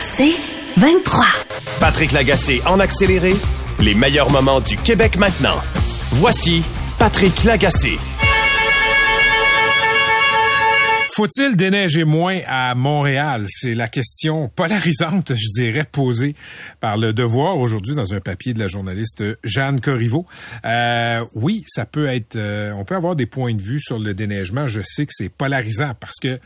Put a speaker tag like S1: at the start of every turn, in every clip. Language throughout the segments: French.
S1: C'est 23.
S2: Patrick Lagacé en accéléré, les meilleurs moments du Québec maintenant. Voici Patrick Lagacé.
S3: Faut-il déneiger moins à Montréal? C'est la question polarisante, je dirais, posée par le Devoir aujourd'hui dans un papier de la journaliste Jeanne Corriveau. Euh, oui, ça peut être, euh, on peut avoir des points de vue sur le déneigement. Je sais que c'est polarisant parce que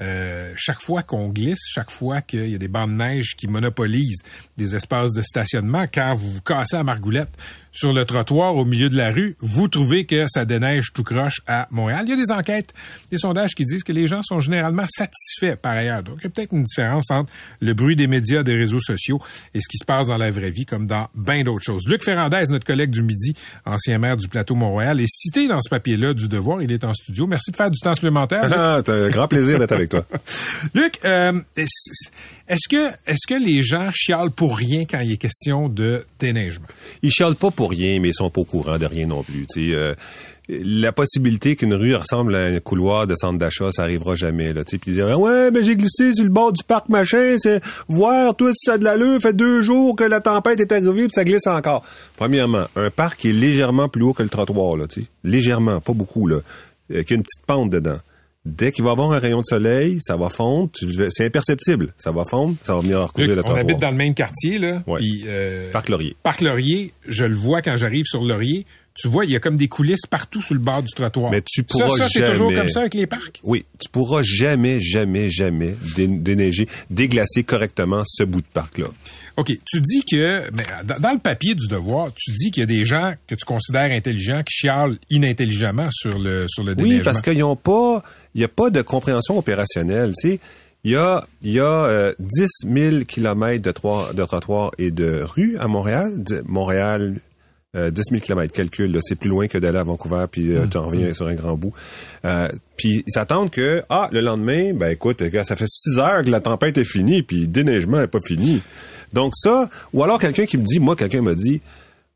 S3: euh, chaque fois qu'on glisse, chaque fois qu'il y a des bandes de neige qui monopolisent des espaces de stationnement, quand vous vous cassez à Margoulette sur le trottoir au milieu de la rue, vous trouvez que ça déneige tout croche à Montréal. Il y a des enquêtes, des sondages qui disent que les gens sont généralement satisfaits par ailleurs. Donc, il y a peut-être une différence entre le bruit des médias, des réseaux sociaux et ce qui se passe dans la vraie vie, comme dans bien d'autres choses. Luc Ferrandez, notre collègue du Midi, ancien maire du plateau Montréal, est cité dans ce papier-là du Devoir. Il est en studio. Merci de faire du temps supplémentaire.
S4: Ah, c'est un grand plaisir d'être avec toi.
S3: Luc, euh, est-ce que les gens chialent pour rien quand il est question de déneigement?
S4: Ils chialent pas pour rien, mais ils sont pas au courant de rien non plus. Euh, la possibilité qu'une rue ressemble à un couloir de centre d'achat, ça arrivera jamais. Puis ils disent ouais, mais j'ai glissé sur le bord du parc machin, c'est voir tout ça de l'allure, fait deux jours que la tempête est arrivée, puis ça glisse encore. Premièrement, un parc qui est légèrement plus haut que le trottoir, là, légèrement, pas beaucoup là, euh, qui a une petite pente dedans dès qu'il va y avoir un rayon de soleil, ça va fondre. C'est imperceptible. Ça va fondre, ça va venir recouvrir le
S3: On habite dans le même quartier, là.
S4: Euh, Parc Laurier.
S3: Parc Laurier, je le vois quand j'arrive sur Laurier. Tu vois, il y a comme des coulisses partout sur le bord du trottoir.
S4: Mais tu pourras
S3: ça,
S4: ça c'est
S3: toujours comme ça avec les parcs?
S4: Oui. Tu pourras jamais, jamais, jamais déneiger, déglacer correctement ce bout de parc-là.
S3: OK. Tu dis que, mais dans le papier du devoir, tu dis qu'il y a des gens que tu considères intelligents qui chialent inintelligemment sur le, sur le déneigement.
S4: Oui, parce qu'ils n'ont pas, il n'y a pas de compréhension opérationnelle. Tu sais, il y a, il y a euh, 10 000 kilomètres de, de trottoirs et de rues à Montréal. Montréal, euh, 10 000 kilomètres, calcul, c'est plus loin que d'aller à Vancouver, puis euh, tu en reviens sur un grand bout. Euh, puis ils s'attendent que, ah, le lendemain, ben écoute, ça fait 6 heures que la tempête est finie, puis le déneigement n'est pas fini. Donc ça, ou alors quelqu'un qui me dit, moi, quelqu'un me dit,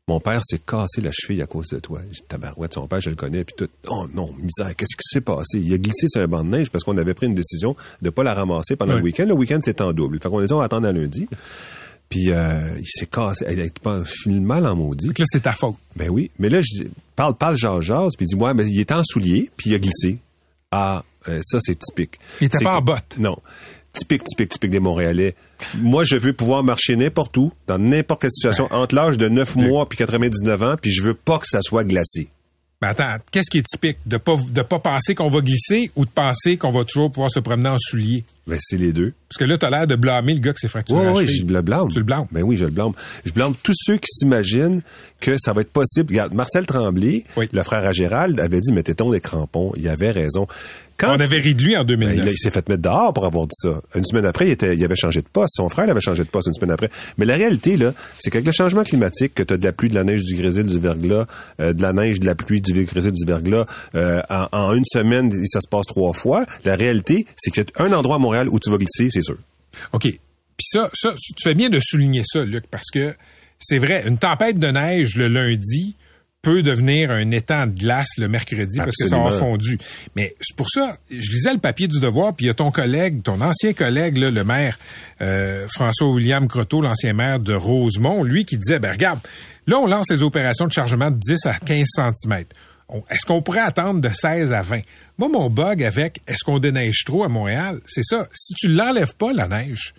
S4: mon père s'est cassé la cheville à cause de toi. J'ai tabarouette, son père, je le connais, puis tout. Oh non, misère, qu'est-ce qui s'est passé? Il a glissé sur un banc de neige parce qu'on avait pris une décision de pas la ramasser pendant le week-end. Le week-end, c'est en double. Fait qu'on est dit, on va attendre à lundi. Puis euh, il s'est cassé. Il a fini mal en maudit.
S3: Donc là, c'est ta faute.
S4: Ben oui. Mais là, je parle, parle, jase, jase, puis il dit, ouais, mais il était en soulier, puis il a glissé. Ah, euh, ça, c'est typique.
S3: Il était pas en botte.
S4: Non typique, typique, typique des Montréalais. Moi, je veux pouvoir marcher n'importe où, dans n'importe quelle situation, entre l'âge de 9 mois puis 99 ans, puis je veux pas que ça soit glacé.
S3: Mais attends, qu'est-ce qui est typique? De pas, de pas penser qu'on va glisser ou de penser qu'on va toujours pouvoir se promener en souliers?
S4: Ben, c'est les deux.
S3: Parce que là, t'as l'air de blâmer le gars qui s'est fracturé.
S4: Oui, oui, je le blâme.
S3: Tu le blâmes?
S4: Ben oui, je le blâme. Je blâme tous ceux qui s'imaginent que ça va être possible. Regarde, Marcel Tremblay, le frère à Gérald, avait dit, mettez-ton des crampons? Il avait raison.
S3: Quand, on avait ri de lui en 2009.
S4: Ben, il, s'est fait mettre dehors pour avoir dit ça. Une semaine après, il, était, il avait changé de poste. Son frère avait changé de poste une semaine après. Mais la réalité, là, c'est qu'avec le changement climatique, que tu as de la pluie, de la neige, du grésil, du verglas, euh, de la neige, de la pluie, du grésil, du verglas, euh, en, en, une semaine, ça se passe trois fois. La réalité, c'est qu'il y a un endroit à Montréal où tu vas glisser, c'est sûr.
S3: OK. Puis ça, ça, tu fais bien de souligner ça, Luc, parce que c'est vrai, une tempête de neige le lundi, peut devenir un étang de glace le mercredi parce que ça a fondu. Mais c'est pour ça, je lisais le papier du devoir, puis il y a ton collègue, ton ancien collègue, là, le maire euh, François-William Croteau, l'ancien maire de Rosemont, lui qui disait, ben regarde, là on lance les opérations de chargement de 10 à 15 cm. Est-ce qu'on pourrait attendre de 16 à 20? Moi, mon bug avec est-ce qu'on déneige trop à Montréal, c'est ça. Si tu l'enlèves pas, la neige,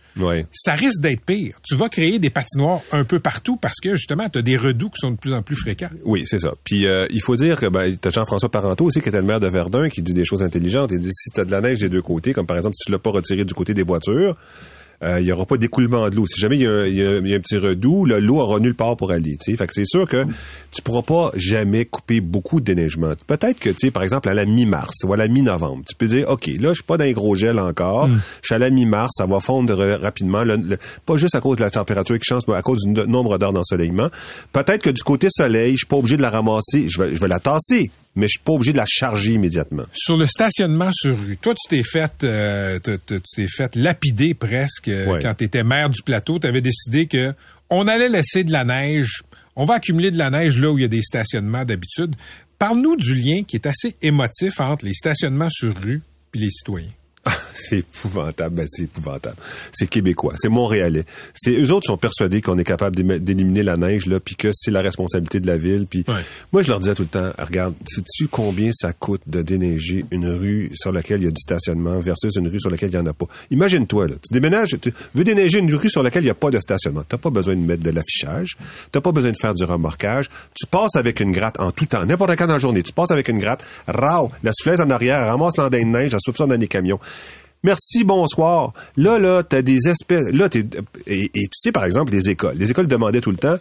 S3: ça risque d'être pire. Tu vas créer des patinoires un peu partout parce que, justement, tu as des redoux qui sont de plus en plus fréquents.
S4: Oui, c'est ça. Puis, euh, il faut dire que ben, tu as Jean-François Parenteau aussi, qui était le maire de Verdun, qui dit des choses intelligentes. Il dit, si tu as de la neige des deux côtés, comme par exemple, si tu l'as pas retiré du côté des voitures, euh, il n'y aura pas d'écoulement de l'eau. Si jamais il y, a, un petit redout, l'eau aura nulle part pour aller. Fait que c'est sûr que tu pourras pas jamais couper beaucoup de déneigement. Peut-être que, tu par exemple, à la mi-mars ou à la mi-novembre, tu peux dire, OK, là, je suis pas dans les gros gel encore. Mm. Je suis à la mi-mars, ça va fondre rapidement. pas juste à cause de la température qui change, mais à cause du nombre d'heures d'ensoleillement. Peut-être que du côté soleil, je suis pas obligé de la ramasser. Je vais, je vais la tasser mais je suis pas obligé de la charger immédiatement.
S3: Sur le stationnement sur rue, toi, tu t'es fait, euh, tu t'es fait lapider presque euh, quand tu étais maire du plateau. Tu avais décidé que on allait laisser de la neige. On va accumuler de la neige là où il y a des stationnements d'habitude. Parle-nous du lien qui est assez émotif entre les stationnements sur rue et les citoyens.
S4: c'est épouvantable, ben c'est épouvantable. C'est québécois, c'est montréalais. C'est eux autres sont persuadés qu'on est capable d'éliminer la neige là, puis que c'est la responsabilité de la ville. Puis
S3: Ouais.
S4: moi je leur disais tout le temps, regarde, sais-tu combien ça coûte de déneiger une rue sur laquelle il y a du stationnement versus une rue sur laquelle il y en a pas? Imagine-toi là, tu déménages, tu veux déneiger une rue sur laquelle il y a pas de stationnement. T'as pas besoin de mettre de l'affichage, t'as pas besoin de faire du remorquage. Tu passes avec une gratte en tout temps, n'importe quand dans la journée. Tu passes avec une gratte, rao, la souffleuse en arrière, ramasse l'andain de neige, souffle ça dans les camions. Merci, bonsoir. Là, là, t'as des espèces. Là, t'es. Et, et tu sais, par exemple, les écoles. Les écoles demandaient tout le temps.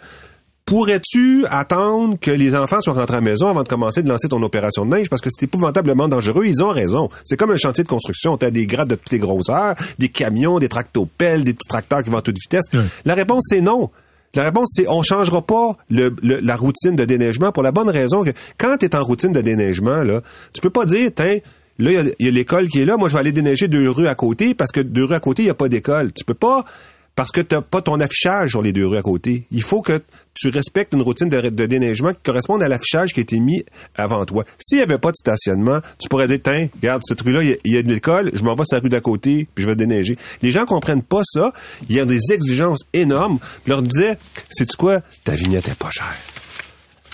S4: Pourrais-tu attendre que les enfants soient rentrés à la maison avant de commencer de lancer ton opération de neige? Parce que c'est épouvantablement dangereux? Ils ont raison. C'est comme un chantier de construction. T'as des grattes de toutes les grosseurs, des camions, des tractopelles, des petits tracteurs qui vont à toute vitesse. La réponse, c'est non. La réponse, c'est on changera pas le, le- la routine de déneigement pour la bonne raison que quand tu es en routine de déneigement, là, tu peux pas dire, tiens, là, il y a- l'école qui est là, moi, je vais aller déneiger deux rues à côté parce que deux rues à côté, il n'y a pas d'école. Tu peux pas, parce que tu pas ton affichage sur les deux rues à côté. Il faut que tu respectes une routine de, déneigement qui corresponde à l'affichage qui a été mis avant toi. S'il n'y avait pas de stationnement, tu pourrais dire, tiens, regarde, cette rue-là, il y a- il y, a de l'école, je m'en vais sur la rue d'à côté, puis je vais déneiger. Les gens comprennent pas ça. Il y a des exigences énormes. Je leur disais, sais-tu quoi? Ta vignette est pas chère.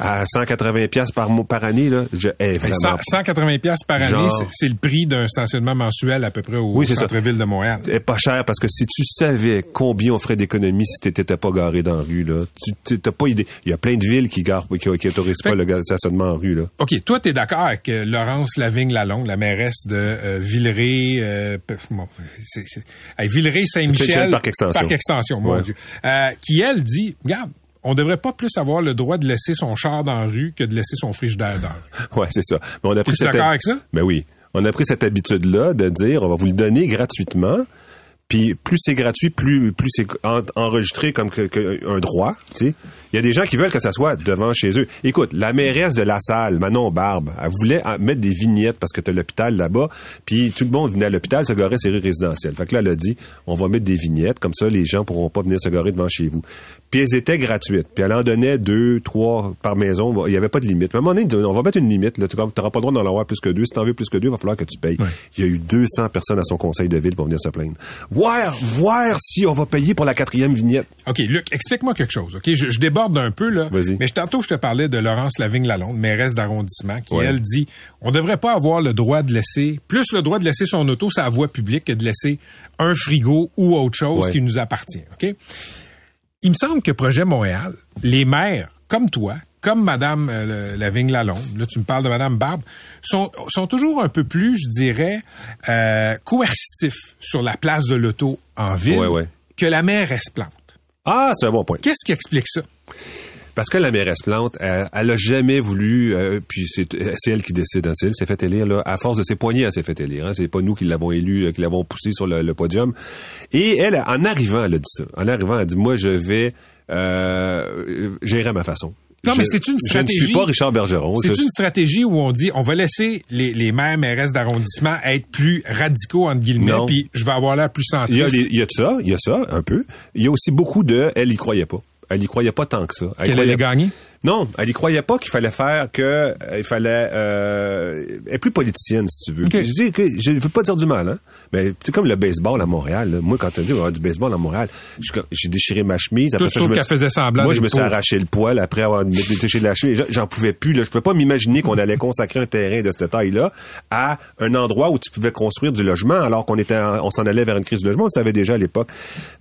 S4: À 180 pièces par, mois- par année, là, je hais
S3: Hey,
S4: vraiment.
S3: 100 180 pièces par année, c'est- c'est le prix d'un stationnement mensuel à peu près au
S4: Oui, c'est ça.
S3: centre-ville de Montréal.
S4: est pas cher parce que si tu savais combien on ferait d'économies si t'étais pas garé dans la rue, là, tu tu- t'as pas idée. Il y a plein de villes qui garent, qui, qui autorisent pas le stationnement en rue, là.
S3: OK, toi, tu es d'accord avec Laurence Lavigne-Lalonde, la mairesse de euh, Villeray, euh, bon, c'est, c'est, Villeray-Saint-Michel,
S4: Saint-Michel, Parc Extension.
S3: Parc Extension, mon
S4: Ouais.
S3: Dieu, euh, qui, elle, dit, regarde, on devrait pas plus avoir le droit de laisser son char dans la rue que de laisser son frigidaire dans la rue.
S4: Ouais, c'est ça. Mais on a pris
S3: d'accord avec ça?
S4: Ben oui. On a pris cette habitude-là de dire, on va vous le donner gratuitement. Puis plus c'est gratuit, plus plus c'est en- enregistré comme que, que un droit. Tu sais, il y a des gens qui veulent que ça soit devant chez eux. Écoute, la mairesse de la salle, Manon Barbe, elle voulait mettre des vignettes parce que t'as l'hôpital là-bas. Puis tout le monde venait à l'hôpital se garer ses rues résidentielles. Fait que là, elle a dit, on va mettre des vignettes comme ça, les gens pourront pas venir se garer devant chez vous. Puis elles étaient gratuites. Puis elle en donnait deux, trois par maison. Il y avait pas de limite. Mais à un moment donné, on va mettre une limite. Là, tu n'auras pas le droit d'en avoir plus que deux. Si t'en veux plus que deux, il va falloir que tu payes. Il y a eu 200 personnes à son conseil de ville pour venir se plaindre. Voir, voir si on va payer pour la quatrième vignette.
S3: OK, Luc, explique-moi quelque chose, OK? Je, je déborde un peu, là.
S4: Vas-y.
S3: Mais je- tantôt, je te parlais de Laurence Lavigne-Lalonde, mairesse d'arrondissement, qui,
S4: Ouais.
S3: elle, dit, on devrait pas avoir le droit de laisser, plus le droit de laisser son auto sur la voie publique que de laisser un frigo ou autre chose
S4: Ouais.
S3: qui nous appartient, OK? Il me semble que Projet Montréal, les maires, comme toi, comme Madame euh, le- Lavigne-Lalonde, là tu me parles de Madame Barbe, sont, sont toujours un peu plus, je dirais, euh, coercitifs sur la place de l'auto en ville
S4: Ouais, ouais.
S3: que la mairesse Plante.
S4: Ah, c'est un bon point.
S3: Qu'est-ce qui explique ça?
S4: Parce que la mairesse Plante, elle, elle a jamais voulu, euh, puis c'est elle qui décide, hein, c'est elle s'est fait élire, là, à force de ses poignets, elle s'est fait élire. Hein, c'est pas nous qui l'avons élu, euh, qui l'avons poussé sur le, le podium. Et elle, en arrivant, elle a dit ça. En arrivant, elle a dit, moi, je vais euh, gérer à ma façon.
S3: Non, mais c'est une
S4: Je ne suis
S3: stratégie.
S4: pas Richard Bergeron.
S3: C'est
S4: Je-
S3: une stratégie où on dit on va laisser les, les maires, mairesses d'arrondissement être plus radicaux, entre guillemets, puis je vais avoir l'air plus centriste.
S4: Il y, a les- il y a de ça, il y a ça, un peu. Il y a aussi beaucoup de, elle y croyait pas. Elle y croyait pas tant que ça. Elle
S3: Qu'elle
S4: croyait-
S3: allait gagner?
S4: Non, elle y croyait pas qu'il fallait faire que euh, il fallait euh, elle est plus politicienne si tu veux. Je dis que je veux pas dire du mal hein, mais c'est comme le baseball à Montréal. là. Moi quand tu dis du baseball à Montréal, j'ai déchiré ma chemise.
S3: Toi, tu
S4: ça, je me
S3: qu'elle
S4: suis-
S3: faisait semblant
S4: Moi je me suis arraché le poil après avoir détaché la chemise. J'en pouvais plus là. Je pouvais pas m'imaginer qu'on allait consacrer un terrain de cette taille-là à un endroit où tu pouvais construire du logement alors qu'on était en- on s'en allait vers une crise du logement. On le savait déjà à l'époque.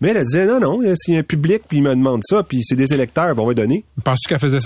S4: Mais elle, elle disait non non, s'il y a un public puis il me demande ça puis c'est des électeurs, puis on va donner.
S3: Penses-tu qu'elle faisait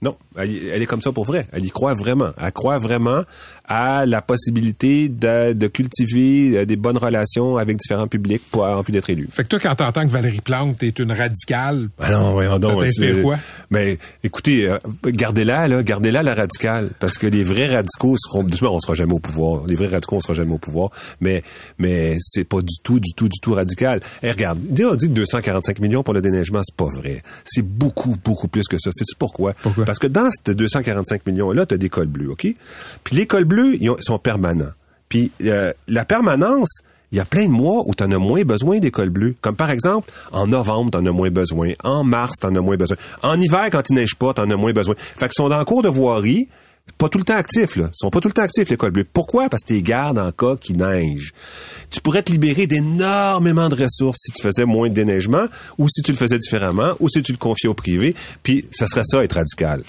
S4: Non, elle, est comme ça pour vrai. Elle y croit vraiment. Elle croit vraiment à la possibilité de, de cultiver euh, des bonnes relations avec différents publics pour en plus d'être élu.
S3: Fait que toi, quand t'entends que Valérie Plante est une radicale,
S4: Ah non, voyons donc.
S3: Ça t'inspire
S4: c'est-
S3: quoi?
S4: Mais écoutez, euh, gardez-la, là, gardez-la la radicale, parce que les vrais radicaux seront, doucement, on sera jamais au pouvoir. Les vrais radicaux, on sera jamais au pouvoir. Mais, mais c'est pas du tout, du tout, du tout radical. Et regarde, on dit que 245 millions pour le déneigement, c'est pas vrai. C'est beaucoup, beaucoup plus que ça. Sais-tu pourquoi?
S3: Pourquoi?
S4: Parce que dans ces 245 millions-là, t'as des cols bleus, OK? Puis les cols bleus, ils ont- sont permanents. Puis euh, la permanence, il y a plein de mois où tu en as moins besoin des cols bleus. Comme par exemple, en novembre, tu en as moins besoin. En mars, tu en as moins besoin. En hiver, quand il neige pas, tu en as moins besoin. Fait qu'ils sont dans le cours de voirie. pas tout le temps actifs, là. Ils sont pas tout le temps actifs, l'école bleue. Pourquoi? Parce que tu gardes en cas qu'il neige. Tu pourrais te libérer d'énormément de ressources si tu faisais moins de déneigement, ou si tu le faisais différemment, ou si tu le confiais au privé, puis ça serait ça, être radical.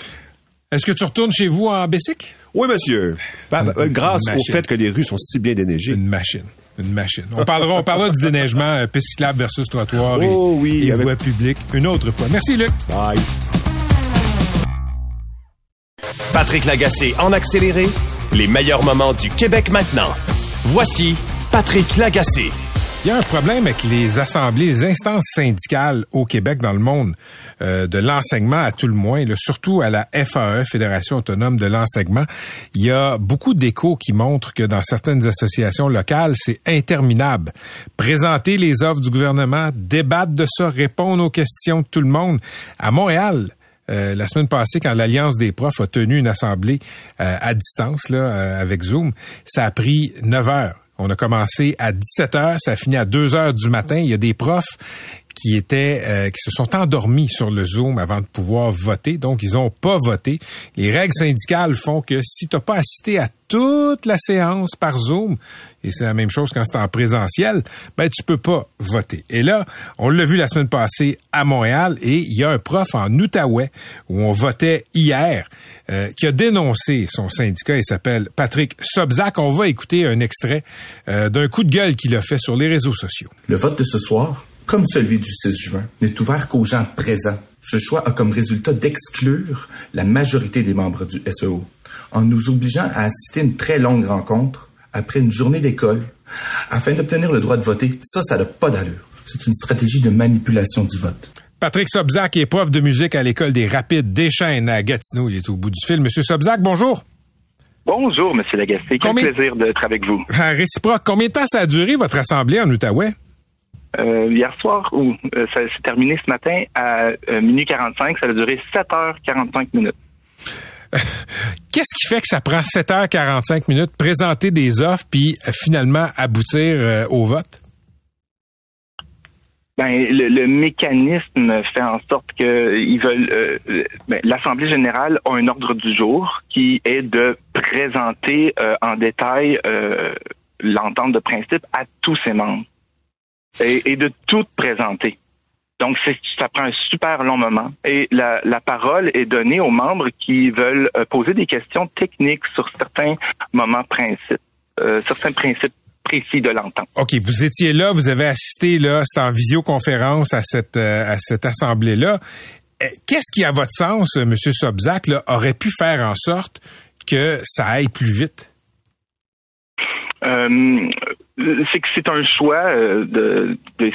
S3: Est-ce que tu retournes chez vous en Bessic?
S4: Oui, monsieur. Ben, ben, grâce au fait que les rues sont si bien déneigées.
S3: Une machine. Une machine. On parlera, on parlera du déneigement euh, piste cyclable versus trottoir et,
S4: Oh oui,
S3: et
S4: avec-
S3: voie publique une autre fois. Merci, Luc.
S4: Bye.
S2: Patrick Lagacé en accéléré, les meilleurs moments du Québec maintenant. Voici Patrick Lagacé.
S3: Il y a un problème avec les assemblées, les instances syndicales au Québec, dans le monde, euh, de l'enseignement à tout le moins, là, surtout à la FAE, Fédération autonome de l'enseignement. Il y a beaucoup d'échos qui montrent que dans certaines associations locales, c'est interminable. Présenter les offres du gouvernement, débattre de ça, répondre aux questions de tout le monde. À Montréal, euh, la semaine passée, quand l'Alliance des profs a tenu une assemblée euh, à distance là, avec Zoom, ça a pris 9 heures. On a commencé à 17 heures, ça a fini à 2 heures du matin. Il y a des profs qui étaient euh, qui se sont endormis sur le Zoom avant de pouvoir voter, donc ils ont pas voté. Les règles syndicales font que si t'as pas assisté à toute la séance par Zoom, et c'est la même chose quand c'est en présentiel, ben tu peux pas voter. Et là, on l'a vu la semaine passée à Montréal, et il y a un prof en Outaouais où on votait hier euh, qui a dénoncé son syndicat. Il s'appelle Patrick Sobzak. On va écouter un extrait euh, d'un coup de gueule qu'il a fait sur les réseaux sociaux.
S5: Le vote de ce soir, comme celui du 6 juin, n'est ouvert qu'aux gens présents. Ce choix a comme résultat d'exclure la majorité des membres du SEO, en nous obligeant à assister à une très longue rencontre après une journée d'école, afin d'obtenir le droit de voter. Ça, ça n'a pas d'allure. C'est une stratégie de manipulation du vote.
S3: Patrick Sobzak est prof de musique à l'école des Rapides des Chênes à Gatineau. Il est au bout du fil. Monsieur Sobzak, bonjour.
S6: Bonjour, Monsieur Lagacé. Quel
S3: Combien-
S6: plaisir d'être avec vous.
S3: Un réciproque. Combien de temps ça a duré votre assemblée en Outaouais?
S6: Euh, hier soir, ou euh, ça s'est terminé ce matin à euh, minuit 45, ça a duré 7h45 minutes.
S3: Qu'est-ce qui fait que ça prend 7h45 minutes présenter des offres puis euh, finalement aboutir euh, au vote?
S6: Ben, le, mécanisme fait en sorte que euh, ben, L'Assemblée générale a un ordre du jour qui est de présenter en détail l'entente de principe à tous ses membres et de tout présenter. Donc, c'est, ça prend un super long moment. Et la, la parole est donnée aux membres qui veulent euh, poser des questions techniques sur certains moments principes, euh, certains principes précis de l'entente.
S3: OK, vous étiez là, vous avez assisté là, c'était en visioconférence à cette euh, à cette assemblée là. Qu'est-ce qui à votre sens, euh, monsieur Sobzak là, aurait pu faire en sorte que ça aille plus vite?
S6: Euh, c'est que c'est un choix euh, de, de-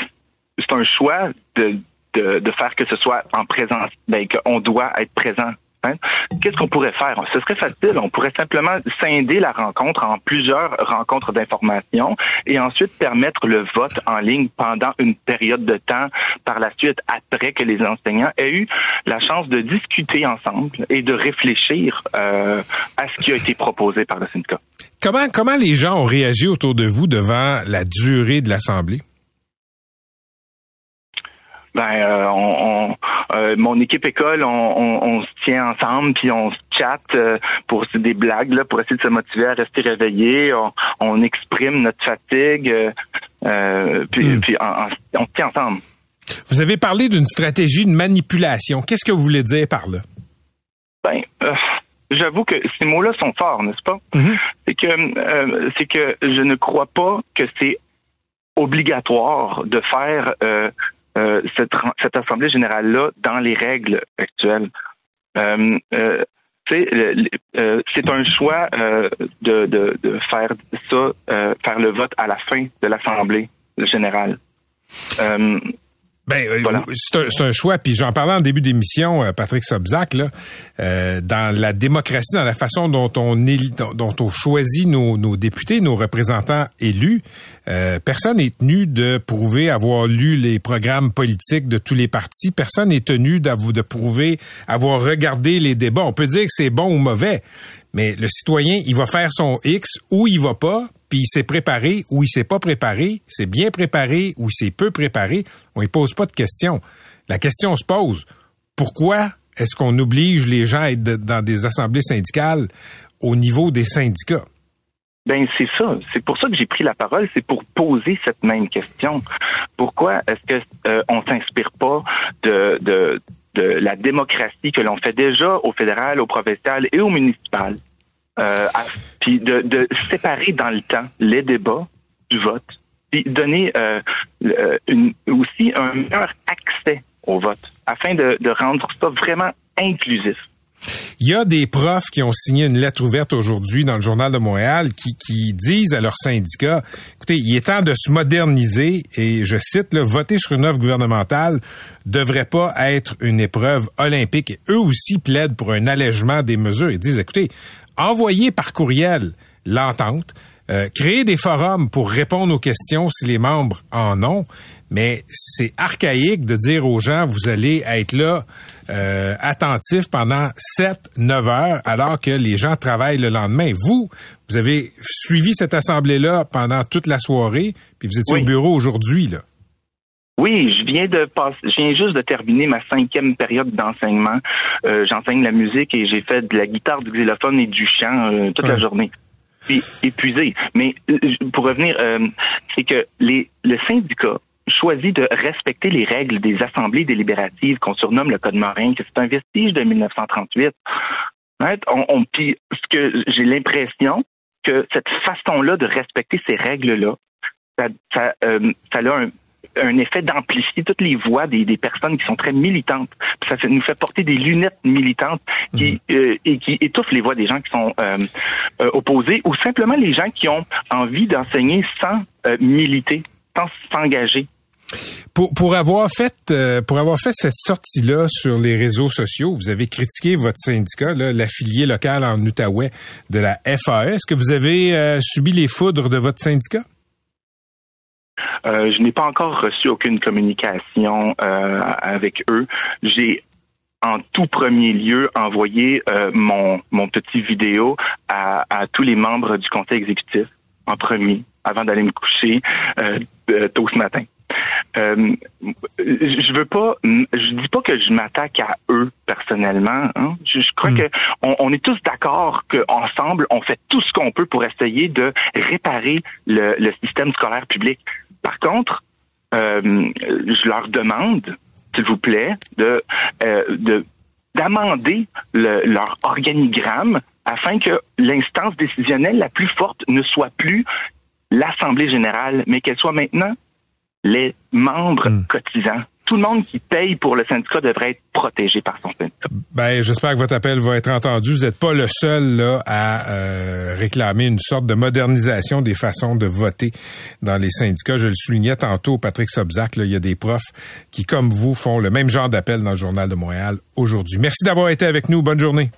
S6: c'est un choix de, de, de faire que ce soit en présence, ben, qu'on doit être présent. hein? Qu'est-ce qu'on pourrait faire? Ce serait facile. On pourrait simplement scinder la rencontre en plusieurs rencontres d'information et ensuite permettre le vote en ligne pendant une période de temps par la suite, après que les enseignants aient eu la chance de discuter ensemble et de réfléchir euh, à ce qui a été proposé par le syndicat.
S3: Comment comment les gens ont réagi autour de vous devant la durée de l'assemblée?
S6: Ben, euh, on, on- euh, mon équipe école, on, on- on se tient ensemble puis on se chatte euh, pour des blagues là, pour essayer de se motiver à rester réveillé. On, on exprime notre fatigue, puis,
S3: Hmm.
S6: puis on, se tient ensemble.
S3: Vous avez parlé d'une stratégie de manipulation. Qu'est-ce que vous voulez dire par là?
S6: Ben, euh, j'avoue que ces mots-là sont forts, n'est-ce pas? C'est que euh, c'est que je ne crois pas que c'est obligatoire de faire euh, euh, cette, assemblée générale-là dans les règles actuelles. Euh, euh, c'est un choix de, faire ça, faire le vote à la fin de l'assemblée générale.
S3: Ben, euh,
S6: Voilà.
S3: c'est un, choix. Puis j'en parlais en début d'émission, euh, Patrick Sobzak, là, euh, dans la démocratie, dans la façon dont on élit, dont, on choisit nos, nos députés, nos représentants élus, euh, personne n'est tenu de prouver avoir lu les programmes politiques de tous les partis. Personne n'est tenu de prouver avoir regardé les débats. On peut dire que c'est bon ou mauvais, mais le citoyen, il va faire son X ou il va pas, puis il s'est préparé ou il s'est pas préparé, c'est bien préparé ou il s'est peu préparé, on ne pose pas de questions. La question se pose, pourquoi est-ce qu'on oblige les gens à être dans des assemblées syndicales au niveau des syndicats?
S6: Ben c'est ça. C'est pour ça que j'ai pris la parole. C'est pour poser cette même question. Pourquoi est-ce que euh, on s'inspire pas de, de la démocratie que l'on fait déjà au fédéral, au provincial et au municipal, euh, puis de, séparer dans le temps les débats du vote, puis donner euh, une, aussi un meilleur accès au vote, afin de, rendre ça vraiment inclusif.
S3: Il y a des profs qui ont signé une lettre ouverte aujourd'hui dans le Journal de Montréal qui, disent à leur syndicat, écoutez, il est temps de se moderniser et je cite, le voter sur une offre gouvernementale devrait pas être une épreuve olympique. Et eux aussi plaident pour un allègement des mesures. Ils disent, écoutez, envoyez par courriel l'entente, euh, créer des forums pour répondre aux questions si les membres en ont, mais c'est archaïque de dire aux gens, vous allez être là euh, attentif pendant 7-9 heures alors que les gens travaillent le lendemain. Vous, vous avez suivi cette assemblée-là pendant toute la soirée, puis vous étiez au bureau aujourd'hui, là.
S6: Oui, je viens de passer, je viens juste de terminer ma cinquième période d'enseignement. Euh, j'enseigne la musique et j'ai fait de la guitare, du xylophone et du chant euh, toute la journée. Puis épuisé. Mais pour revenir, c'est que les le syndicat choisi de respecter les règles des assemblées délibératives qu'on surnomme le Code Morin, que c'est un vestige de 1938. On, on, puis ce que j'ai l'impression que cette façon-là de respecter ces règles-là, ça, ça, euh, ça a un, un effet d'amplifier toutes les voix des, des, personnes qui sont très militantes. ça nous fait porter des lunettes militantes qui, mhm. euh, et qui étouffent les voix des gens qui sont euh, euh, opposés ou simplement les gens qui ont envie d'enseigner sans militer, sans s'engager.
S3: Pour, pour avoir fait euh, pour avoir fait cette sortie là sur les réseaux sociaux, vous avez critiqué votre syndicat, l'affilié local en Outaouais de la FAE. Est-ce que vous avez euh, subi les foudres de votre syndicat?
S6: Euh, je n'ai pas encore reçu aucune communication avec eux. J'ai en tout premier lieu envoyé mon, mon petit vidéo à, à tous les membres du conseil exécutif en premier avant d'aller me coucher tôt ce matin. Euh, je veux pas, je dis pas que je m'attaque à eux personnellement. Hein. Je, crois hmm. que on, est tous d'accord qu'ensemble, on fait tout ce qu'on peut pour essayer de réparer le, système scolaire public. Par contre, euh, je leur demande, s'il vous plaît, de, euh, de d'amender leur organigramme afin que l'instance décisionnelle la plus forte ne soit plus l'Assemblée générale, mais qu'elle soit maintenant les membres hmm. cotisants. Tout le monde qui paye pour le syndicat devrait être protégé par son syndicat.
S3: Ben, j'espère que votre appel va être entendu. Vous n'êtes pas le seul là, à euh, réclamer une sorte de modernisation des façons de voter dans les syndicats. Je le soulignais tantôt, Patrick Sobzac, il y a des profs qui, comme vous, font le même genre d'appel dans le Journal de Montréal aujourd'hui. Merci d'avoir été avec nous. Bonne journée.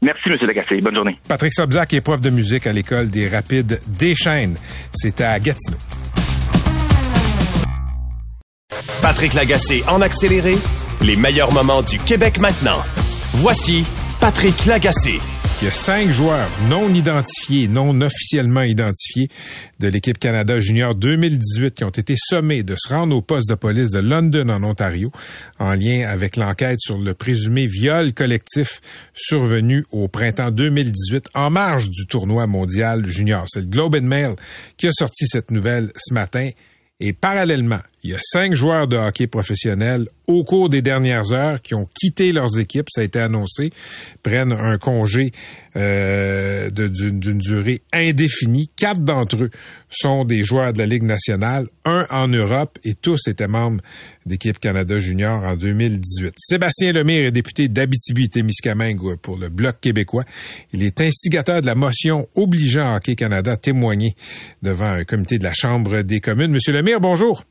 S6: Merci, M. Lagacé. Bonne journée.
S3: Patrick Sobzac est prof de musique à l'École des Rapides des Chênes. C'est à Gatineau.
S2: Patrick Lagacé en accéléré, les meilleurs moments du Québec maintenant. Voici Patrick Lagacé.
S3: Il y a cinq joueurs non identifiés, non officiellement identifiés de l'équipe Canada Junior 2018 qui ont été sommés de se rendre au poste de police de London en Ontario en lien avec l'enquête sur le présumé viol collectif survenu au printemps 2018 en marge du tournoi mondial junior. C'est le Globe and Mail qui a sorti cette nouvelle ce matin et parallèlement, il y a cinq joueurs de hockey professionnels au cours des dernières heures qui ont quitté leurs équipes, ça a été annoncé, prennent un congé euh, d'une durée indéfinie. Quatre d'entre eux sont des joueurs de la Ligue nationale, un en Europe et tous étaient membres d'équipe Canada Junior en 2018. Sébastien Lemire est député d'Abitibi-Témiscamingue pour le Bloc québécois. Il est instigateur de la motion obligeant Hockey Canada à témoigner devant un comité de la Chambre des communes. Monsieur Lemire, bonjour.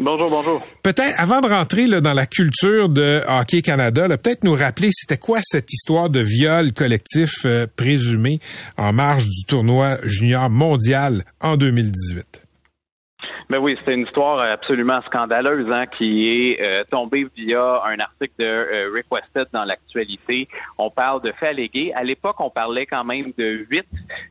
S7: Bonjour, bonjour.
S3: Peut-être, avant de rentrer là, dans la culture de Hockey Canada, peut-être nous rappeler c'était quoi cette histoire de viol collectif euh, présumé en marge du tournoi junior mondial en 2018.
S7: Ben oui, c'est une histoire absolument scandaleuse hein, qui est euh, tombée via un article de euh, Requested dans l'actualité. On parle de faits allégués. À l'époque, on parlait quand même de huit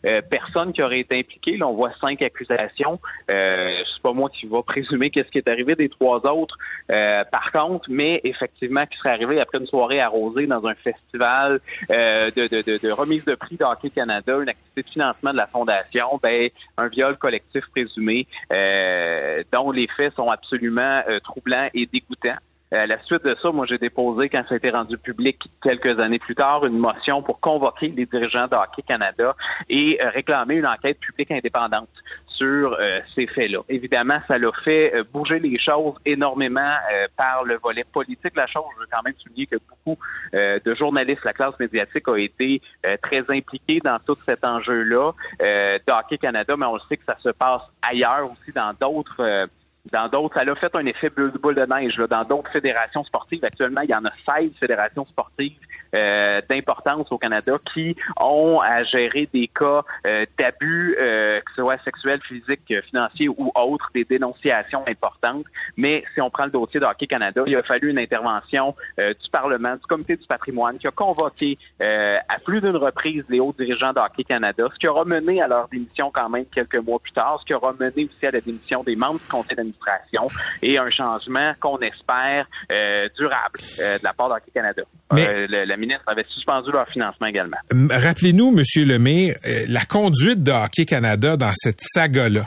S7: euh, personnes qui auraient été impliquées. Là, on voit cinq accusations. Euh, c'est pas moi qui va présumer qu'est-ce qui est arrivé des trois autres. par contre, mais effectivement, qui serait arrivé après une soirée arrosée dans un festival de, de, de, de, remise de prix d'Hockey Canada, une activité de financement de la fondation, ben un viol collectif présumé. Euh, dont les faits sont absolument euh, troublants et dégoûtants. Euh, à la suite de ça, moi, j'ai déposé, quand ça a été rendu public quelques années plus tard, une motion pour convoquer les dirigeants de Hockey Canada et réclamer une enquête publique indépendante sur ces faits-là. Évidemment, ça l'a fait bouger les choses énormément par le volet politique. La chose, je veux quand même souligner que beaucoup de journalistes, la classe médiatique a été très impliquée dans tout cet enjeu-là de Hockey Canada, mais on le sait que ça se passe ailleurs aussi dans d'autres dans d'autres, ça a fait un effet boule de neige. Dans d'autres fédérations sportives, actuellement, il y en a 16 fédérations sportives euh, d'importance au Canada qui ont à gérer des cas euh, d'abus, euh, que ce soit sexuels, physiques, financiers ou autres, des dénonciations importantes. Mais si on prend le dossier de Hockey Canada, il a fallu une intervention du Parlement, du Comité du patrimoine, qui a convoqué à plus d'une reprise les hauts dirigeants de Hockey Canada, ce qui aura mené à leur démission quand même quelques mois plus tard, ce qui aura mené aussi à la démission des membres du conseil d'administration et un changement qu'on espère durable de la part d'Hockey Canada. Mais la ministre avait suspendu leur financement également.
S3: Rappelez-nous, Monsieur Lemay, euh, la conduite de Hockey Canada dans cette saga-là.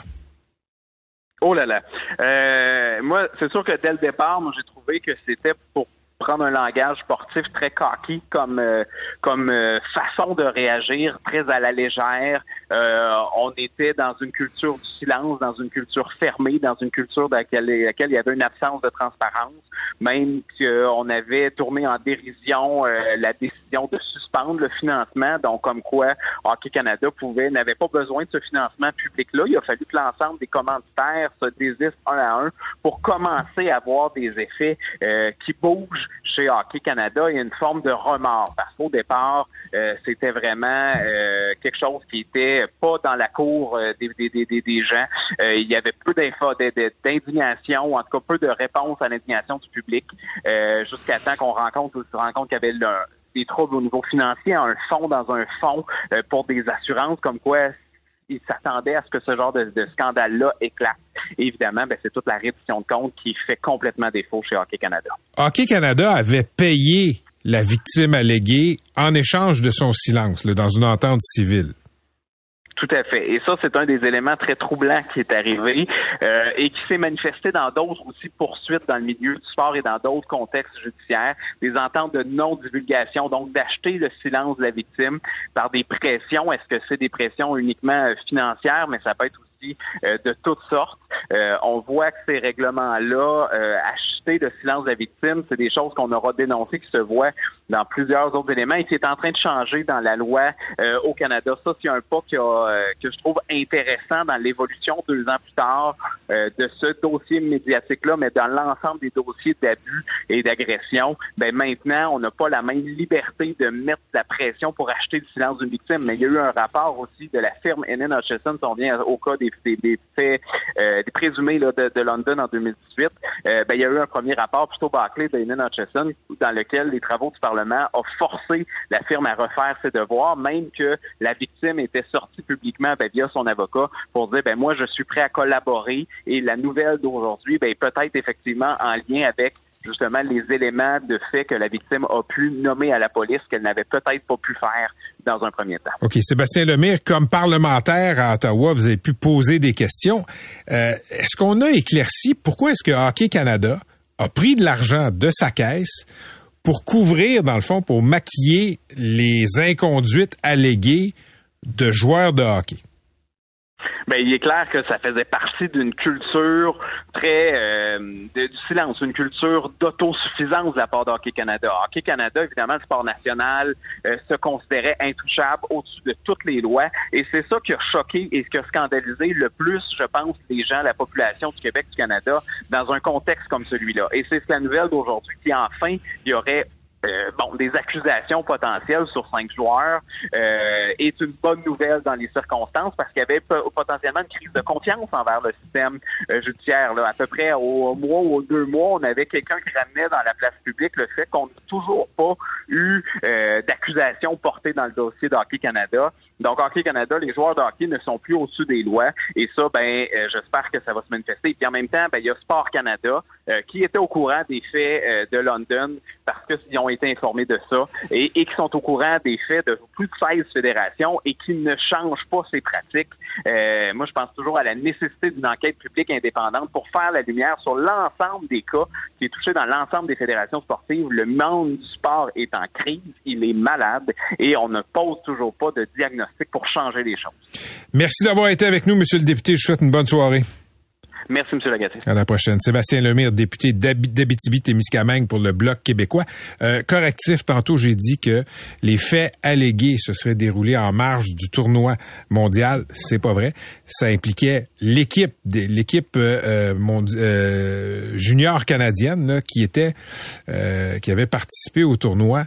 S7: Oh là là. Euh, moi, c'est sûr que dès le départ, moi, j'ai trouvé que c'était pour prendre un langage sportif très cocky comme euh, comme euh, façon de réagir, très à la légère. Euh, on était dans une culture du silence, dans une culture fermée, dans une culture dans laquelle, laquelle il y avait une absence de transparence, même qu'on avait tourné en dérision la décision de suspendre le financement, donc comme quoi Hockey Canada pouvait n'avait pas besoin de ce financement public-là. Il a fallu que l'ensemble des commanditaires se désistent un à un pour commencer à avoir des effets qui bougent chez Hockey Canada, a une forme de remords parce qu'au départ, euh, c'était vraiment euh, quelque chose qui était pas dans la cour euh, des, des, des, des, gens. il y avait peu d'indignation, en tout cas peu de réponse à l'indignation du public, jusqu'à temps qu'on rencontre, se rend compte qu'il y avait des troubles au niveau financier, un fonds dans un fonds pour des assurances, comme quoi il s'attendait à ce que ce genre de, scandale-là éclate. évidemment, ben, c'est toute la reddition de compte qui fait complètement défaut chez Hockey Canada.
S3: Hockey Canada avait payé la victime alléguée en échange de son silence dans une entente civile.
S7: Tout à fait. Et ça, c'est un des éléments très troublants qui est arrivé euh, et qui s'est manifesté dans d'autres aussi poursuites dans le milieu du sport et dans d'autres contextes judiciaires. Des ententes de non-divulgation, donc d'acheter le silence de la victime par des pressions. Est-ce que c'est des pressions uniquement euh, financières, mais ça peut être aussi euh, de toutes sortes. Euh, on voit que ces règlements-là, euh, le silence de victime, c'est des choses qu'on aura dénoncées, qui se voient dans plusieurs autres éléments et qui est en train de changer dans la loi euh, au Canada. Ça, c'est un pas a, que je trouve intéressant dans l'évolution deux ans plus tard de ce dossier médiatique-là, mais dans l'ensemble des dossiers d'abus et d'agression. Ben maintenant, on n'a pas la même liberté de mettre la pression pour acheter le silence d'une victime. Mais il y a eu un rapport aussi de la firme N.N. Hutchison, si on vient au cas des, faits euh, des présumés de, de, London en 2018, euh, ben, il y a eu un premier rapport plutôt bâclé de Ian Hutchison dans lequel les travaux du Parlement ont forcé la firme à refaire ses devoirs, même que la victime était sortie publiquement ben, via son avocat pour dire ben moi je suis prêt à collaborer et la nouvelle d'aujourd'hui ben, peut-être effectivement en lien avec justement les éléments de fait que la victime a pu nommer à la police qu'elle n'avait peut-être pas pu faire dans un premier temps.
S3: OK. Sébastien Lemire, comme parlementaire à Ottawa, vous avez pu poser des questions. Euh, est-ce qu'on a éclairci pourquoi est-ce que Hockey Canada a pris de l'argent de sa caisse pour couvrir, dans le fond, pour maquiller les inconduites alléguées de joueurs de hockey?
S7: Ben, il est clair que ça faisait partie d'une culture très euh, de, du silence, une culture d'autosuffisance de la part de Hockey Canada. Hockey Canada, évidemment, le sport national euh, se considérait intouchable au-dessus de toutes les lois, et c'est ça qui a choqué et qui a scandalisé le plus, je pense, les gens, la population du Québec, du Canada, dans un contexte comme celui-là. Et c'est la nouvelle d'aujourd'hui qui enfin il y aurait euh, bon, des accusations potentielles sur cinq joueurs euh, est une bonne nouvelle dans les circonstances parce qu'il y avait potentiellement une crise de confiance envers le système euh, judiciaire. Là. À peu près au mois ou aux deux mois, on avait quelqu'un qui ramenait dans la place publique le fait qu'on n'a toujours pas eu d'accusations portées dans le dossier d'Hockey Canada. Donc, Hockey Canada, les joueurs de hockey ne sont plus au-dessus des lois. Et ça, ben, euh, j'espère que ça va se manifester. Puis en même temps, ben, il y a Sport Canada euh, qui était au courant des faits euh, de London parce qu'ils ont été informés de ça et, et, qui sont au courant des faits de plus de 16 fédérations et qui ne changent pas ces pratiques. moi, je pense toujours à la nécessité d'une enquête publique indépendante pour faire la lumière sur l'ensemble des cas qui est touché dans l'ensemble des fédérations sportives. Le monde du sport est en crise, il est malade et on ne pose toujours pas de diagnostic pour changer les choses.
S3: Merci d'avoir été avec nous, Monsieur le député. Je souhaite une bonne soirée.
S7: Merci, M. Lagatier.
S3: À la prochaine. Sébastien Lemire, député d'Abitibi-Témiscamingue pour le Bloc québécois. Euh, correctif, tantôt, j'ai dit que les faits allégués se seraient déroulés en marge du tournoi mondial. C'est pas vrai. Ça impliquait l'équipe l'équipe euh, euh, junior canadienne qui était qui avait participé au tournoi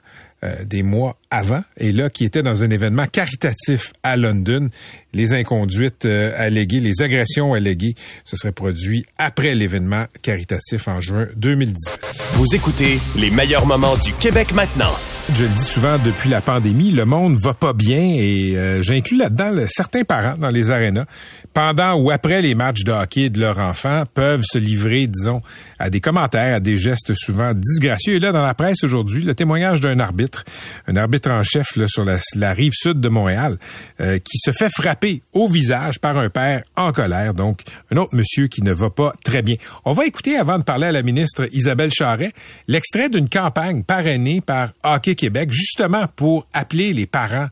S3: des mois avant, et là, qui était dans un événement caritatif à London. Les inconduites euh, alléguées, les agressions alléguées, ce serait produit après l'événement caritatif en juin 2018.
S2: Vous écoutez les meilleurs moments du Québec maintenant.
S3: Je le dis souvent depuis la pandémie, le monde va pas bien et euh, j'inclus là-dedans certains parents dans les arénas pendant ou après les matchs de hockey de leurs enfants peuvent se livrer, disons, à des commentaires, à des gestes souvent disgracieux. Et là, dans la presse aujourd'hui, le témoignage d'un arbitre, un arbitre en chef là, sur la, rive sud de Montréal, euh, qui se fait frapper au visage par un père en colère. Donc, un autre monsieur qui ne va pas très bien. On va écouter, avant de parler à la ministre Isabelle Charret, l'extrait d'une campagne parrainée par Hockey Québec, justement pour appeler les parents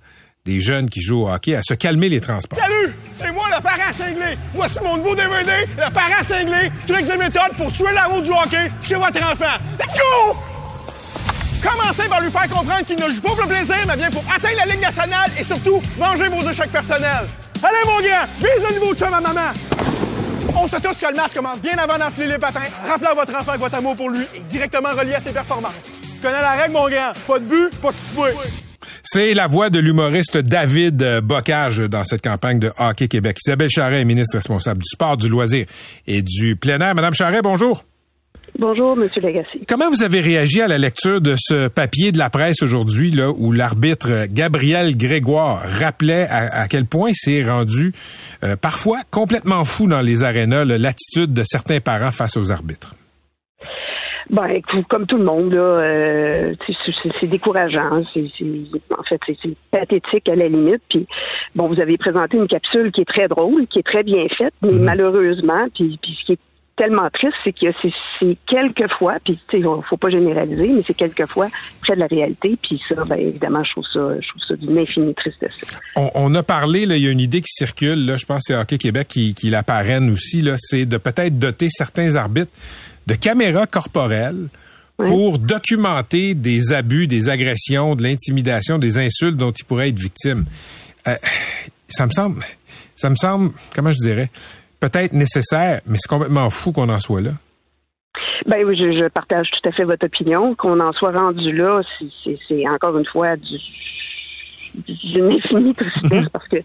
S3: des jeunes qui jouent au hockey à se calmer les transports.
S8: Salut! C'est moi, le parent cinglé! Voici mon nouveau DVD, le parent cinglé, trucs et méthodes pour tuer la route du hockey chez votre enfant. Let's go! Commencez par lui faire comprendre qu'il ne joue pas pour le plaisir, mais bien pour atteindre la Ligue nationale et surtout venger vos échecs personnels. Allez, mon grand, vise le niveau de chum à maman. On sait tous que le match commence bien avant d'enfiler les patins, rappelant votre enfant votre amour pour lui est directement relié à ses performances. Tu connais la règle, mon grand. Pas de but, pas de souper.
S3: C'est la voix de l'humoriste David Bocage dans cette campagne de Hockey Québec. Isabelle Charret est ministre responsable du sport, du loisir et du plein air. Madame Charret, bonjour.
S9: Bonjour, Monsieur Legacy.
S3: Comment vous avez réagi à la lecture de ce papier de la presse aujourd'hui, là, où l'arbitre Gabriel Grégoire rappelait à, quel point c'est rendu euh, parfois complètement fou dans les arénas l'attitude de certains parents face aux arbitres?
S9: Ben, comme tout le monde, là, euh, c'est décourageant. C'est, en fait, c'est pathétique à la limite. Puis, bon, vous avez présenté une capsule qui est très drôle, qui est très bien faite, mais mm-hmm. malheureusement, puis, puis ce qui est tellement triste, c'est que c'est quelquefois, puis tu sais, faut pas généraliser, mais c'est quelquefois près de la réalité, puis ça, ben, évidemment, je trouve ça, je trouve ça d'une infinie tristesse.
S3: On, on, a parlé, là, il y a une idée qui circule, là, je pense que c'est Hockey Québec qui, qui la parraine aussi, là, c'est de peut-être doter certains arbitres de caméras corporelles pour documenter des abus, des agressions, de l'intimidation, des insultes dont ils pourraient être victimes. Euh, ça me semble, ça me semble, comment je dirais, peut-être nécessaire, mais c'est complètement fou qu'on en soit là.
S9: Ben oui, je, je, partage tout à fait votre opinion. Qu'on en soit rendu là, c'est encore une fois du d'une infinie tristesse parce que tu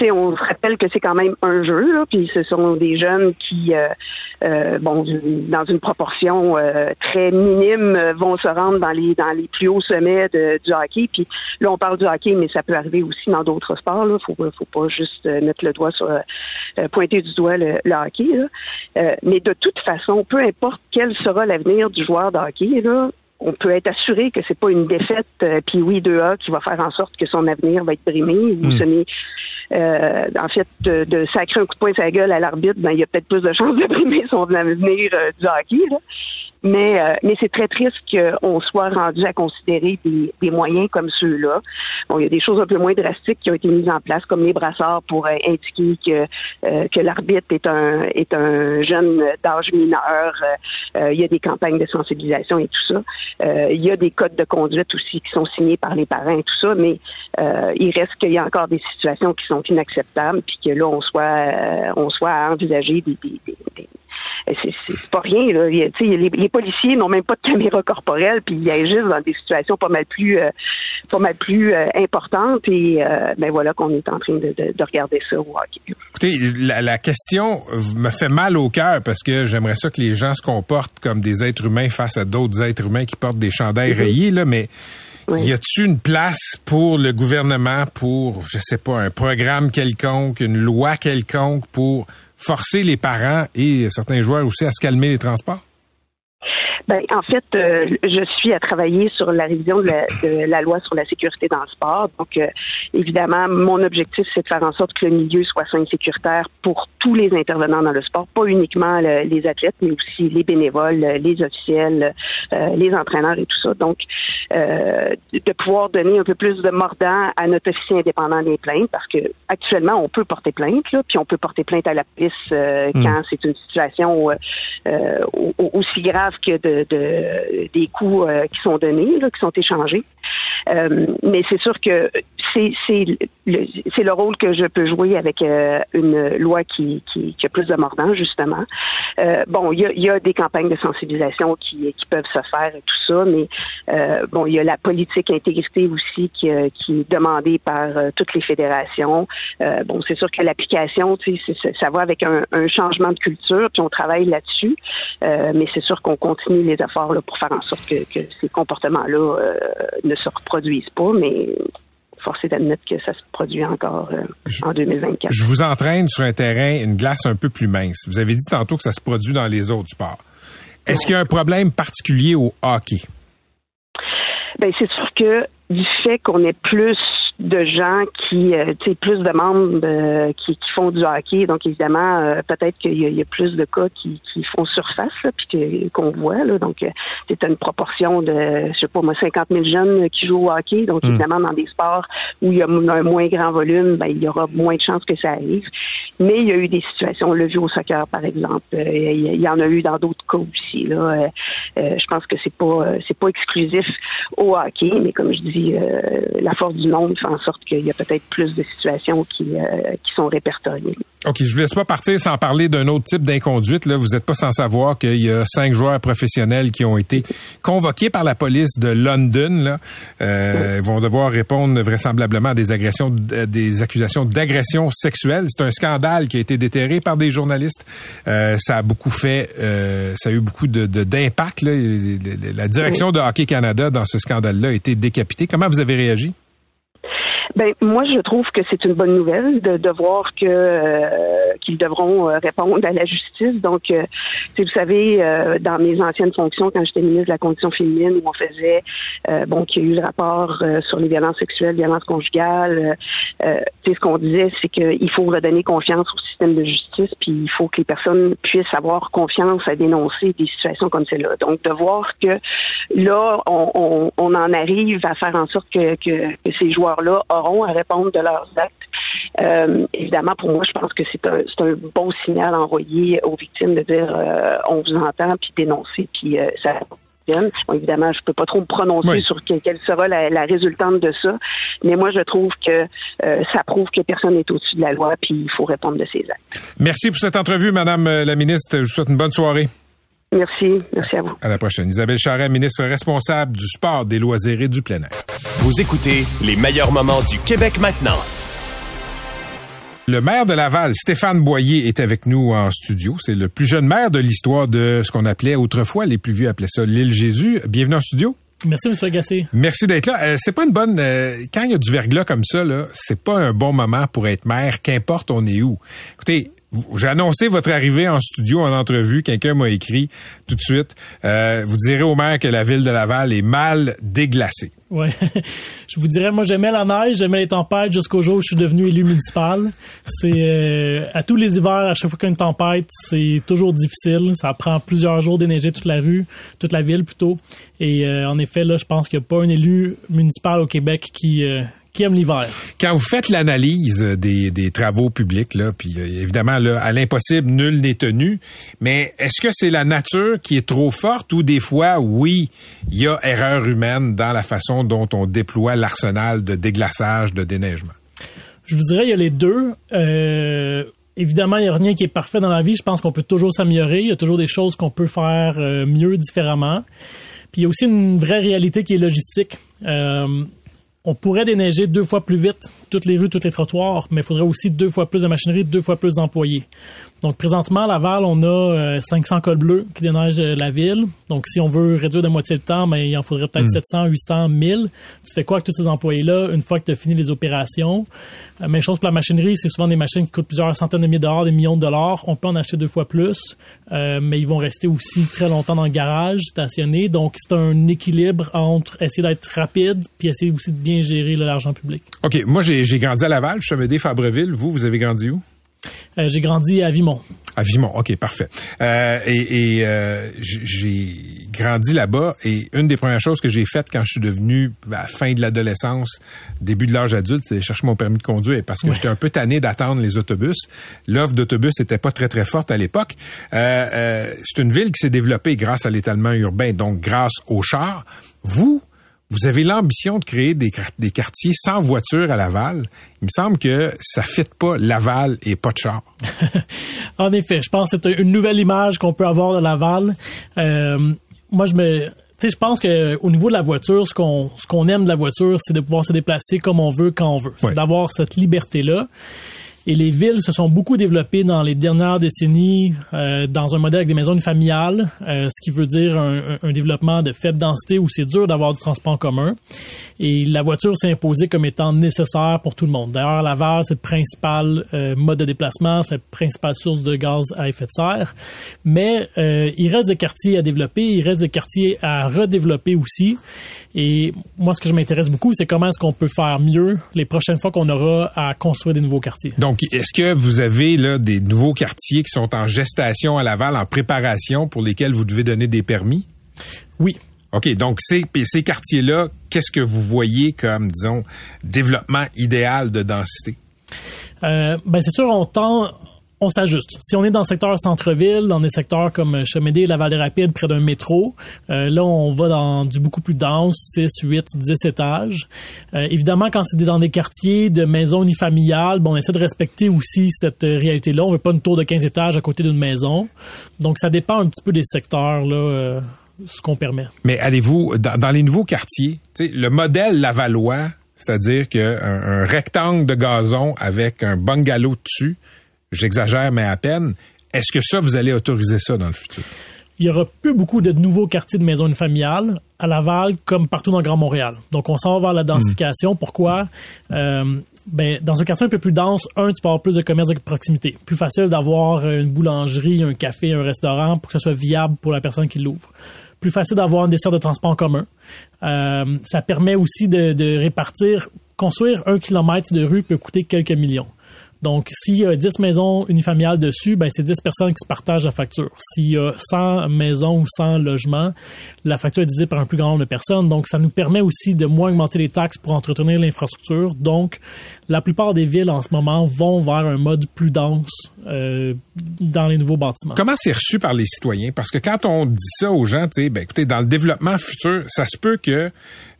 S9: sais on se rappelle que c'est quand même un jeu là puis ce sont des jeunes qui euh, euh, bon dans une proportion euh, très minime vont se rendre dans les dans les plus hauts sommets de, du hockey puis là on parle du hockey mais ça peut arriver aussi dans d'autres sports là faut faut pas juste mettre le doigt sur pointer du doigt le, hockey là. mais de toute façon peu importe quel sera l'avenir du joueur de hockey là on peut être assuré que c'est pas une défaite euh, puis oui 2A qui va faire en sorte que son avenir va être brimé ou hmm. euh, en fait de, sacrer un coup de poing la gueule à l'arbitre, ben il y a peut-être plus de chances de brimer son avenir euh, du hockey. Là. Mais, euh, mais c'est très triste qu'on soit rendu à considérer des, des moyens comme ceux-là. Bon, il y a des choses un peu moins drastiques qui ont été mises en place, comme les brassards pour euh, indiquer que, euh, que l'arbitre est un, est un jeune d'âge mineur. il y a des campagnes de sensibilisation et tout ça. il y a des codes de conduite aussi qui sont signés par les parents et tout ça, mais il reste qu'il y a encore des situations qui sont inacceptables, puis que là, on soit, on soit à envisager des, des c'est pas rien. Là. les, les, policiers n'ont même pas de caméra corporelle, puis ils agissent dans des situations pas mal plus, euh, pas mal plus euh, importantes. Et euh, ben voilà qu'on est en train de, de, regarder ça au hockey.
S3: Écoutez, la, la, question me fait mal au cœur parce que j'aimerais ça que les gens se comportent comme des êtres humains face à d'autres êtres humains qui portent des chandails mm-hmm. rayés, là, mais y a-t-il une place pour le gouvernement pour, je sais pas, un programme quelconque, une loi quelconque pour forcer les parents et certains joueurs aussi à se calmer les transports?
S9: Ben, en fait, euh, je suis à travailler sur la révision de la, loi sur la sécurité dans le sport. Donc, euh, évidemment, mon objectif, c'est de faire en sorte que le milieu soit sain et sécuritaire pour tous les intervenants dans le sport, pas uniquement les athlètes, mais aussi les bénévoles, les officiels, euh, les entraîneurs et tout ça. Donc, de pouvoir donner un peu plus de mordant à notre officier indépendant des plaintes, parce que actuellement, on peut porter plainte, là, puis on peut porter plainte à la police hmm. quand c'est une situation aussi grave que de de, des coûts euh, qui sont donnés, qui sont échangés. Euh, mais c'est sûr que c'est le, le rôle que je peux jouer avec euh, une loi qui, qui, qui, a plus de mordant justement. Euh, bon, il y a, y a, des campagnes de sensibilisation qui, qui peuvent se faire et tout ça, mais euh, bon, il y a la politique intégrité aussi qui, qui est demandée par toutes les fédérations. bon, c'est sûr que l'application, tu ça va avec un, un, changement de culture, puis on travaille là-dessus. mais c'est sûr qu'on continue les efforts là, pour faire en sorte que, que ces comportements-là ne se reproduisent pas, mais forcé d'admettre que ça se produit encore euh, en 2024.
S3: Je vous entraîne sur un terrain, une glace un peu plus mince. Vous avez dit tantôt que ça se produit dans les autres sports. Est-ce qu'il y a un problème particulier au hockey?
S9: Ben, c'est sûr que du fait qu'on est plus de gens qui, euh, tu sais, plus de membres euh, qui, qui, font du hockey. Donc, évidemment, euh, peut-être qu'il y, y, a plus de cas qui, qui font surface, là, puis qu'on voit. Là. Donc, c'est une proportion de, je sais pas moi, 50 000 jeunes qui jouent au hockey. Donc, hmm. évidemment, dans des sports où il y a un moins grand volume, ben, il y aura moins de chances que ça arrive. Mais il y a eu des situations, on l'a vu au soccer, par exemple. il y en a eu dans d'autres cas aussi. Là. je pense que c'est pas c'est pas exclusif au hockey, mais comme je dis, la force du monde en sorte qu'il y a peut-être plus de situations qui, euh, qui sont répertoriées.
S3: OK, je vous laisse pas partir sans parler d'un autre type d'inconduite. Là, vous n'êtes pas sans savoir qu'il y a cinq joueurs professionnels qui ont été convoqués par la police de London. Là. Euh, Ils vont devoir répondre vraisemblablement à des agressions, des accusations d'agression sexuelle. C'est un scandale qui a été déterré par des journalistes. Euh, ça a beaucoup fait, euh, ça a eu beaucoup de d'impact. La direction de Hockey Canada dans ce scandale-là a été décapitée. Comment vous avez réagi?
S9: Ben moi, je trouve que c'est une bonne nouvelle de, de voir que euh, qu'ils devront euh, répondre à la justice. Donc, euh, vous savez, euh, dans mes anciennes fonctions, quand j'étais ministre de la condition féminine, où on faisait bon, qu'il y a eu le rapport sur les violences sexuelles, violences conjugales, ce qu'on disait, c'est qu'il faut redonner confiance au système de justice, puis il faut que les personnes puissent avoir confiance à dénoncer des situations comme celle-là. Donc, de voir que là, on, on, on, en arrive à faire en sorte que, que, que ces joueurs-là à répondre de leurs actes. Euh, évidemment, pour moi, je pense que c'est un, un, bon signal envoyé aux victimes de dire euh, on vous entend, puis dénoncer, puis euh, ça Bon, évidemment, je peux pas trop me prononcer sur quelle, sera la, résultante de ça, mais moi, je trouve que ça prouve que personne n'est au-dessus de la loi, puis il faut répondre de ses actes.
S3: Merci pour cette entrevue, Madame la ministre. Je vous souhaite une bonne soirée.
S9: Merci. Merci à vous.
S3: À la prochaine. Isabelle Charret, ministre responsable du sport, des loisirs et du plein air.
S2: Vous écoutez les meilleurs moments du Québec maintenant.
S3: Le maire de Laval, Stéphane Boyer, est avec nous en studio. C'est le plus jeune maire de l'histoire de ce qu'on appelait autrefois, les plus vieux appelaient ça l'île Jésus. Bienvenue en studio.
S10: Merci, M. Agassé.
S3: Merci d'être là. Euh, c'est pas une bonne. Euh, quand il y a du verglas comme ça, là, c'est pas un bon moment pour être maire, qu'importe on est où. Écoutez, j'ai annoncé votre arrivée en studio en entrevue. Quelqu'un m'a écrit tout de suite. Euh, vous direz au maire que la ville de Laval est mal déglacée.
S10: Ouais, je vous dirais, moi j'aimais la neige, j'aimais les tempêtes jusqu'au jour où je suis devenu élu municipal. C'est euh, à tous les hivers, à chaque fois qu'il y a une tempête, c'est toujours difficile. Ça prend plusieurs jours d'énergie toute la rue, toute la ville plutôt. Et euh, en effet, là, je pense qu'il n'y a pas un élu municipal au Québec qui qui l'hiver.
S3: Quand vous faites l'analyse des, des, travaux publics, là, puis euh, évidemment, là, à l'impossible, nul n'est tenu, mais est-ce que c'est la nature qui est trop forte ou des fois, oui, il y a erreur humaine dans la façon dont on déploie l'arsenal de déglaçage, de déneigement?
S10: Je vous dirais, il y a les deux. Euh, évidemment, il n'y a rien qui est parfait dans la vie. Je pense qu'on peut toujours s'améliorer. Il y a toujours des choses qu'on peut faire euh, mieux, différemment. Puis il y a aussi une vraie réalité qui est logistique. Euh, on pourrait déneiger deux fois plus vite toutes les rues, tous les trottoirs, mais il faudrait aussi deux fois plus de machinerie, deux fois plus d'employés. Donc présentement, à Laval, on a 500 euh, cols bleus qui déneigent euh, la ville. Donc si on veut réduire de moitié le temps, ben, il en faudrait peut-être 700, 800, 1000. Tu fais quoi avec tous ces employés-là une fois que tu as fini les opérations? Euh, même chose pour la machinerie, c'est souvent des machines qui coûtent plusieurs centaines de milliers de dollars, des millions de dollars. On peut en acheter deux fois plus, mais ils vont rester aussi très longtemps dans le garage, stationnés. Donc c'est un équilibre entre essayer d'être rapide puis essayer aussi de bien gérer l'argent public.
S3: OK, moi j'ai grandi à Laval, je suis Amédée Fabreville. Vous, vous avez grandi où?
S10: Euh, j'ai grandi à Vimont.
S3: À Vimont, ok, parfait. Euh, et, euh, j'ai grandi là-bas et une des premières choses que j'ai faites quand je suis devenu à la fin de l'adolescence, début de l'âge adulte, c'est chercher mon permis de conduire parce que j'étais un peu tanné d'attendre les autobus. L'offre d'autobus n'était pas très très forte à l'époque. c'est une ville qui s'est développée grâce à l'étalement urbain, donc grâce aux chars. Vous, vous avez l'ambition de créer des, des, quartiers sans voiture à Laval. Il me semble que ça ne fit pas Laval et pas de char.
S10: en effet, je pense que c'est une nouvelle image qu'on peut avoir de Laval. Euh, moi, je me, sais, je pense que au niveau de la voiture, ce qu'on ce qu'on aime de la voiture, c'est de pouvoir se déplacer comme on veut quand on veut. C'est d'avoir cette liberté là. Et les villes se sont beaucoup développées dans les dernières décennies euh, dans un modèle avec des maisons familiales, euh, ce qui veut dire un, un, développement de faible densité où c'est dur d'avoir du transport en commun. Et la voiture s'est imposée comme étant nécessaire pour tout le monde. D'ailleurs, Laval, c'est le principal euh, mode de déplacement, c'est la principale source de gaz à effet de serre. Mais euh, il reste des quartiers à développer, il reste des quartiers à redévelopper aussi. Et moi, ce que je m'intéresse beaucoup, c'est comment est-ce qu'on peut faire mieux les prochaines fois qu'on aura à construire des nouveaux quartiers.
S3: Donc, est-ce que vous avez là des nouveaux quartiers qui sont en gestation à Laval, en préparation, pour lesquels vous devez donner des permis?
S10: Oui.
S3: OK, donc ces, ces quartiers-là, qu'est-ce que vous voyez comme, disons, développement idéal de densité?
S10: Euh, ben c'est sûr, on tend, on s'ajuste. Si on est dans le secteur centre-ville, dans des secteurs comme Chemédé, la Vallée Rapide, près d'un métro, euh, là, on va dans du beaucoup plus dense, 6, 8, 10 étages. Euh, évidemment, quand c'est dans des quartiers de maisons unifamiliales, bon, on essaie de respecter aussi cette réalité-là. On veut pas une tour de 15 étages à côté d'une maison. Donc, ça dépend un petit peu des secteurs, là. Euh, ce qu'on permet.
S3: Mais allez-vous, dans, les nouveaux quartiers, le modèle Lavallois, c'est-à-dire qu'un un rectangle de gazon avec un bungalow dessus, J'exagère, mais à peine. Est-ce que ça, vous allez autoriser ça dans le futur?
S10: Il y aura plus beaucoup de nouveaux quartiers de maisons familiales à Laval comme partout dans Grand Montréal. Donc, on s'en va vers la densification. Pourquoi? Euh, ben, dans un quartier un peu plus dense, un, tu peux avoir plus de commerce de proximité. Plus facile d'avoir une boulangerie, un café, un restaurant pour que ça soit viable pour la personne qui l'ouvre. Plus facile d'avoir un dessert de transport en commun. Euh, ça permet aussi de répartir. Construire un kilomètre de rue peut coûter quelques millions. Donc, s'il y a 10 maisons unifamiliales dessus, ben, c'est 10 personnes qui se partagent la facture. S'il y a 100 maisons ou 100 logements, la facture est divisée par un plus grand nombre de personnes. Donc, ça nous permet aussi de moins augmenter les taxes pour entretenir l'infrastructure. Donc, la plupart des villes en ce moment vont vers un mode plus dense euh, dans les nouveaux bâtiments.
S3: Comment c'est reçu par les citoyens? Parce que quand on dit ça aux gens, tu sais, ben, écoutez, dans le développement futur, ça se peut que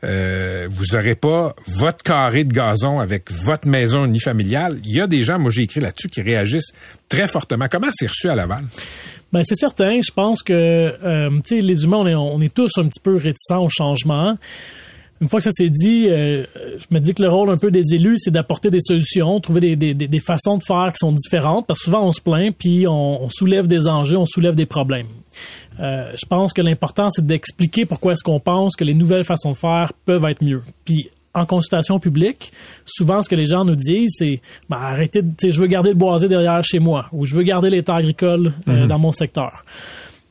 S3: euh, vous n'aurez pas votre carré de gazon avec votre maison unifamiliale. Il y a des gens, moi j'ai écrit là-dessus, qui réagissent très fortement. Comment c'est reçu à Laval?
S10: Ben c'est certain. Je pense que euh, les humains, on est, on est tous un petit peu réticents au changement une fois que ça s'est dit, euh, je me dis que le rôle un peu des élus, c'est d'apporter des solutions, trouver des, des, des, façons de faire qui sont différentes, parce que souvent on se plaint, puis on, on soulève des enjeux, on soulève des problèmes. Euh, je pense que l'important, c'est d'expliquer pourquoi est-ce qu'on pense que les nouvelles façons de faire peuvent être mieux. Puis en consultation publique, souvent ce que les gens nous disent, c'est ben, arrêtez, de, je veux garder le boisé derrière chez moi, ou je veux garder l'état agricole euh, mhm. dans mon secteur.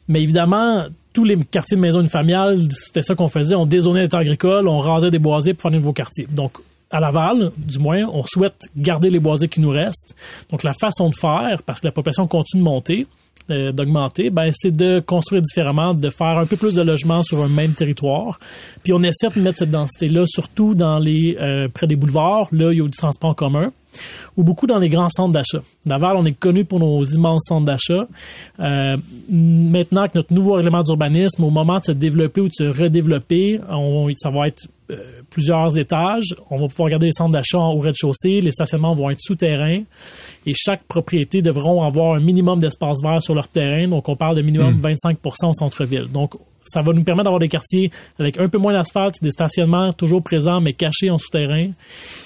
S10: Mais évidemment, tous les quartiers de maisons familiales, c'était ça qu'on faisait. On dézonait l'état agricole, on rasait des boisés pour faire des nouveaux quartiers. Donc, à Laval, du moins, on souhaite garder les boisés qui nous restent. Donc, la façon de faire, parce que la population continue de monter, euh, d'augmenter, ben, c'est de construire différemment, de faire un peu plus de logements sur un même territoire. Puis on essaie de mettre cette densité-là surtout dans les euh, près des boulevards, là il y a du transport en commun, ou beaucoup dans les grands centres d'achat. Laval, on est connu pour nos immenses centres d'achat. Euh, maintenant que notre nouveau règlement d'urbanisme, au moment de se développer ou de se redévelopper, ça va être plusieurs étages. On va pouvoir garder les centres d'achat au rez-de-chaussée. Les stationnements vont être souterrains. Et chaque propriété devront avoir un minimum d'espace vert sur leur terrain. Donc, on parle de minimum 25% au centre-ville. Donc, ça va nous permettre d'avoir des quartiers avec un peu moins d'asphalte, des stationnements toujours présents mais cachés en souterrain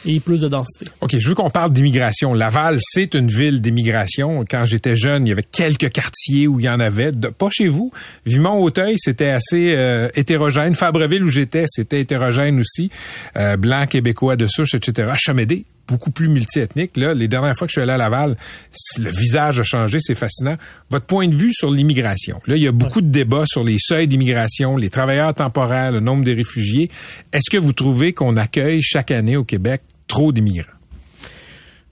S10: et plus de densité.
S3: OK, je veux qu'on parle d'immigration. Laval, c'est une ville d'immigration. Quand j'étais jeune, il y avait quelques quartiers où il y en avait. Pas chez vous. Vimont-Auteuil, c'était assez euh, hétérogène. Fabreville, où j'étais, c'était hétérogène aussi. Euh, blanc, québécois de souche, etc. Chamédé, beaucoup plus multiethnique. Là, les dernières fois que je suis allé à Laval, le visage a changé, c'est fascinant. Votre point de vue sur l'immigration. Là, il y a beaucoup de débats sur les seuils d'immigration, les travailleurs temporaires, le nombre de réfugiés. Est-ce que vous trouvez qu'on accueille chaque année au Québec trop d'immigrants?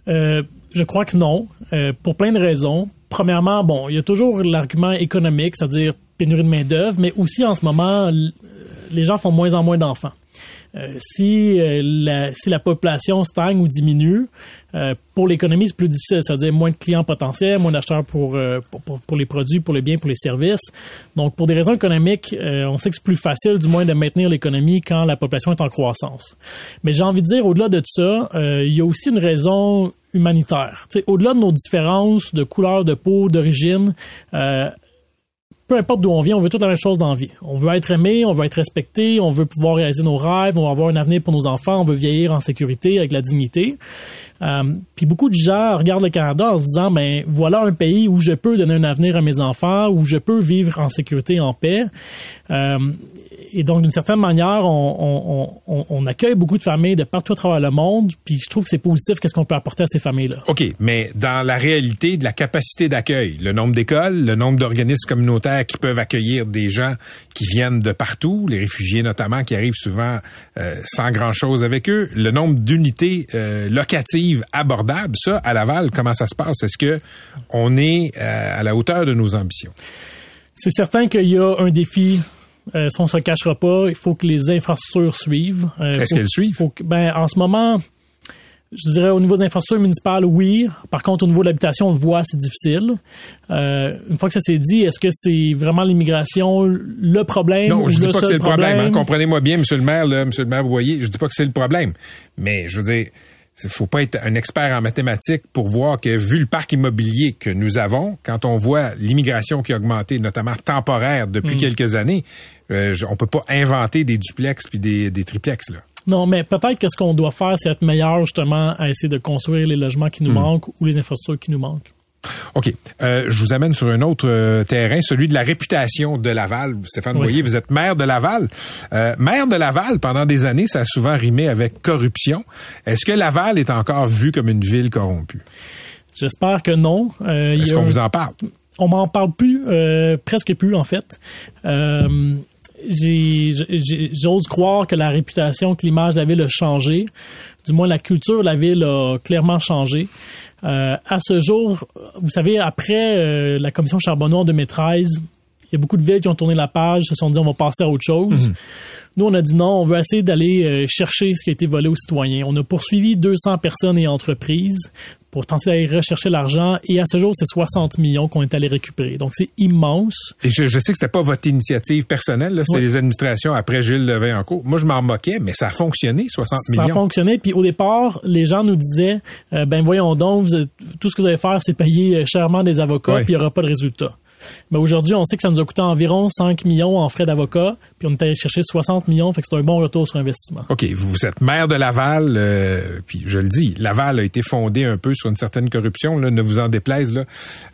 S10: Euh, je crois que non, euh, pour plein de raisons. Premièrement, bon, il y a toujours l'argument économique, c'est-à-dire pénurie de main-d'œuvre, mais aussi en ce moment, les gens font moins en moins d'enfants. Euh, si, euh, la, si la population stagne ou diminue, euh, pour l'économie, c'est plus difficile, c'est-à-dire moins de clients potentiels, moins d'acheteurs pour, pour, pour- les produits, pour les biens, pour les services. Donc, pour des raisons économiques, on sait que c'est plus facile, du moins, de maintenir l'économie quand la population est en croissance. Mais j'ai envie de dire, au-delà de ça, il y a aussi une raison humanitaire. Au-delà de nos différences de couleur de peau, d'origine, peu importe d'où on vient, on veut toute la même chose dans la vie. On veut être aimé, on veut être respecté, on veut pouvoir réaliser nos rêves, on veut avoir un avenir pour nos enfants, on veut vieillir en sécurité avec la dignité. Euh, puis beaucoup de gens regardent le Canada en se disant, ben voilà un pays où je peux donner un avenir à mes enfants, où je peux vivre en sécurité, en paix. Euh, et donc, d'une certaine manière, on, accueille beaucoup de familles de partout à travers le monde, puis je trouve que c'est positif qu'est-ce qu'on peut apporter à ces familles-là?
S3: OK, mais dans la réalité de la capacité d'accueil, le nombre d'écoles, le nombre d'organismes communautaires qui peuvent accueillir des gens qui viennent de partout, les réfugiés notamment qui arrivent souvent euh, sans grand-chose avec eux, le nombre d'unités euh, locatives abordables, ça, à Laval, comment ça se passe? Est-ce que on est euh, à la hauteur de nos ambitions?
S10: C'est certain qu'il y a un défi. Euh, si on se le cachera pas, il faut que les infrastructures suivent. Euh,
S3: Est-ce qu'elles suivent?
S10: faut que- ben, en ce moment, je dirais au niveau des infrastructures municipales, oui. Par contre, au niveau de l'habitation, on le voit, c'est difficile. Euh, une fois que ça s'est dit, est-ce que c'est vraiment l'immigration le problème
S3: Non, je dis
S10: le
S3: pas que c'est le problème. hein. Comprenez-moi bien, Monsieur le maire, là, Monsieur le maire Boyer, je dis pas que c'est le problème. Mais je veux dire, il faut pas être un expert en mathématiques pour voir que vu le parc immobilier que nous avons, quand on voit l'immigration qui a augmenté, notamment temporaire depuis
S10: Mm.
S3: quelques années, euh, on peut pas inventer des duplex puis des, des triplex là.
S10: Non, mais peut-être que ce qu'on doit faire, c'est être meilleur justement à essayer de construire les logements qui nous
S3: Hmm.
S10: manquent ou les infrastructures qui nous manquent.
S3: OK. Euh, je vous amène sur un autre euh, terrain, celui de la réputation de Laval. Stéphane
S10: Oui.
S3: Boyer, vous êtes maire de Laval. Euh, maire de Laval, pendant des années, ça a souvent rimé avec corruption. Est-ce que Laval est encore vu comme une ville corrompue?
S10: J'espère que non. Euh,
S3: Est-ce qu'on
S10: un-
S3: vous en parle?
S10: on m'en parle plus, euh, presque plus en fait. Euh, J'ose croire que la réputation, que l'image de la ville a changé. Du moins, la culture de la ville a clairement changé. Euh, à ce jour, vous savez, après euh, la commission Charbonneau en 2013, il y a beaucoup de villes qui ont tourné la page, se sont dit on va passer à autre chose. Nous, on a dit non, on veut essayer d'aller euh, chercher ce qui a été volé aux citoyens. On a poursuivi 200 personnes et entreprises pour tenter d'aller rechercher l'argent et à ce jour, c'est 60 millions qu'on est allé récupérer. Donc, c'est immense.
S3: Et je, je sais que c'était pas votre initiative personnelle,
S10: Oui.
S3: les administrations après Gilles Levaillancourt. Moi, je m'en moquais, mais ça a fonctionné, 60
S10: Ça a
S3: millions.
S10: fonctionné. Puis au départ, les gens nous disaient, euh, ben voyons donc, vous tout ce que vous allez faire, c'est payer euh, chèrement des avocats,
S3: Ouais.
S10: puis il n'y aura pas de résultat. Mais aujourd'hui, on sait que ça nous a coûté environ 5 millions en frais d'avocat, puis on est allé chercher 60 millions, fait que c'est un bon retour sur investissement.
S3: OK, vous êtes maire de Laval, euh, puis je le dis, Laval a été fondé un peu sur une certaine corruption, là, ne vous en déplaise. Là.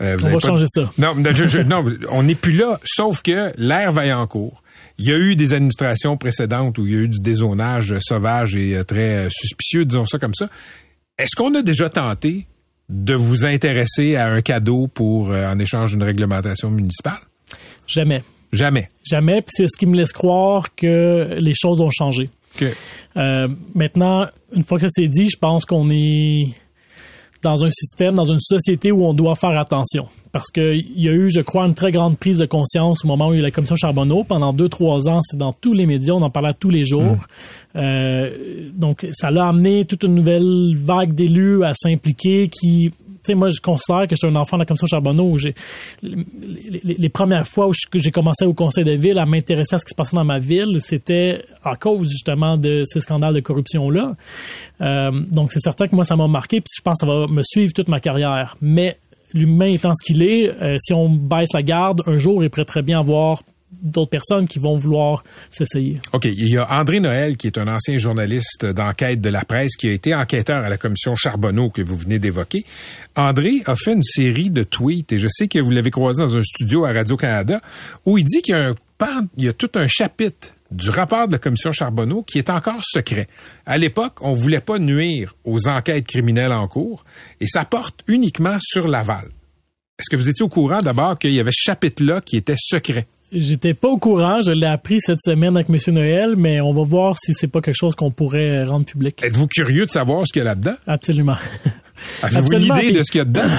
S3: Euh, vous
S10: On va
S3: pas-
S10: changer ça.
S3: Non, non, je- je- non, on n'est plus là, sauf que l'air Vaillancourt, il y a eu des administrations précédentes où il y a eu du dézonage sauvage et euh, très suspicieux, disons ça comme ça. Est-ce qu'on a déjà tenté de vous intéresser à un cadeau pour euh, en échange d'une réglementation municipale?
S10: Jamais.
S3: Jamais.
S10: Jamais. Puis c'est ce qui me laisse croire que les choses ont changé.
S3: Que-
S10: Euh, maintenant, une fois que ça c'est dit, je pense qu'on est dans un système, dans une société où on doit faire attention. Parce qu'il y a eu, je crois, une très grande prise de conscience au moment où il y a eu la commission Charbonneau. Pendant deux, trois ans, c'est dans tous les médias, on en parlait tous les jours. Euh, donc, ça l'a amené toute une nouvelle vague d'élus à s'impliquer qui, moi, je considère que j'étais un enfant de la commission Charbonneau. J'ai, les, premières fois où j'ai commencé au conseil de ville à m'intéresser à ce qui se passait dans ma ville, c'était à cause justement de ces scandales de corruption-là. Euh, donc, c'est certain que moi, ça m'a marqué, puis je pense que ça va me suivre toute ma carrière. Mais l'humain étant ce qu'il est, euh, si on baisse la garde, un jour, il pourrait très bien avoir d'autres personnes qui vont vouloir s'essayer.
S3: OK, il y a André Noël, qui est un ancien journaliste d'enquête de la presse, qui a été enquêteur à la commission Charbonneau que vous venez d'évoquer. André a fait une série de tweets, et je sais que vous l'avez croisé dans un studio à Radio-Canada, où il dit qu'il y a, un il y a tout un chapitre du rapport de la commission Charbonneau qui est encore secret. À l'époque, on voulait pas nuire aux enquêtes criminelles en cours, et ça porte uniquement sur Laval. Est-ce que vous étiez au courant d'abord qu'il y avait ce chapitre-là qui était secret?
S10: J'étais pas au courant, je l'ai appris cette semaine avec M. Noël, mais on va voir si c'est pas quelque chose qu'on pourrait rendre public.
S3: Êtes-vous curieux de savoir ce qu'il y a là-dedans?
S10: Absolument.
S3: Avez-vous une idée de ce qu'il y a dedans?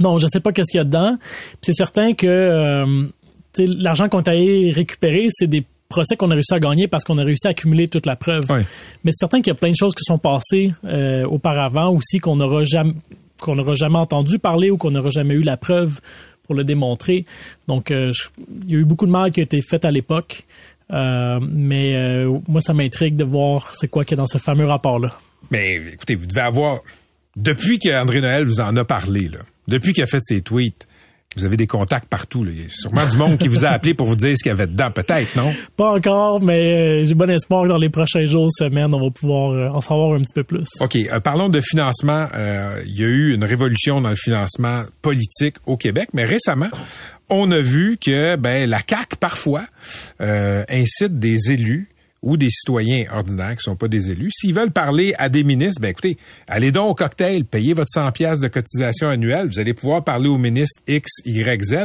S10: Non, je sais pas qu'est-ce qu'il y a dedans. C'est certain que euh, l'argent qu'on a allé récupérer, c'est des procès qu'on a réussi à gagner parce qu'on a réussi à accumuler toute la preuve. Mais c'est certain qu'il y a plein de choses qui sont passées euh, auparavant aussi qu'on n'aura jamais qu'on n'aura jamais entendu parler ou qu'on n'aura jamais eu la preuve pour le démontrer. Donc, euh, il y a eu beaucoup de mal qui a été fait à l'époque. Euh, mais euh, moi, ça m'intrigue de voir c'est quoi qu'il y a dans ce fameux rapport-là.
S3: Mais écoutez, vous devez avoir. Depuis qu'André Noël vous en a parlé, là, depuis qu'il a fait ses tweets, vous avez des contacts partout. Là. Il y a sûrement du monde qui vous a appelé pour vous dire ce qu'il y avait dedans, peut-être, non?
S10: Pas encore, mais euh, j'ai bon espoir que dans les prochains jours, semaines, on va pouvoir euh, en savoir un petit peu plus.
S3: OK, euh, parlons de financement. Euh, il y a eu une révolution dans le financement politique au Québec, mais récemment, on a vu que ben, la CAQ, parfois, euh, incite des élus ou des citoyens ordinaires qui sont pas des élus, s'ils veulent parler à des ministres, ben écoutez, allez donc au cocktail, payez votre 100 pièces de cotisation annuelle, vous allez pouvoir parler au ministre X, Y, Z.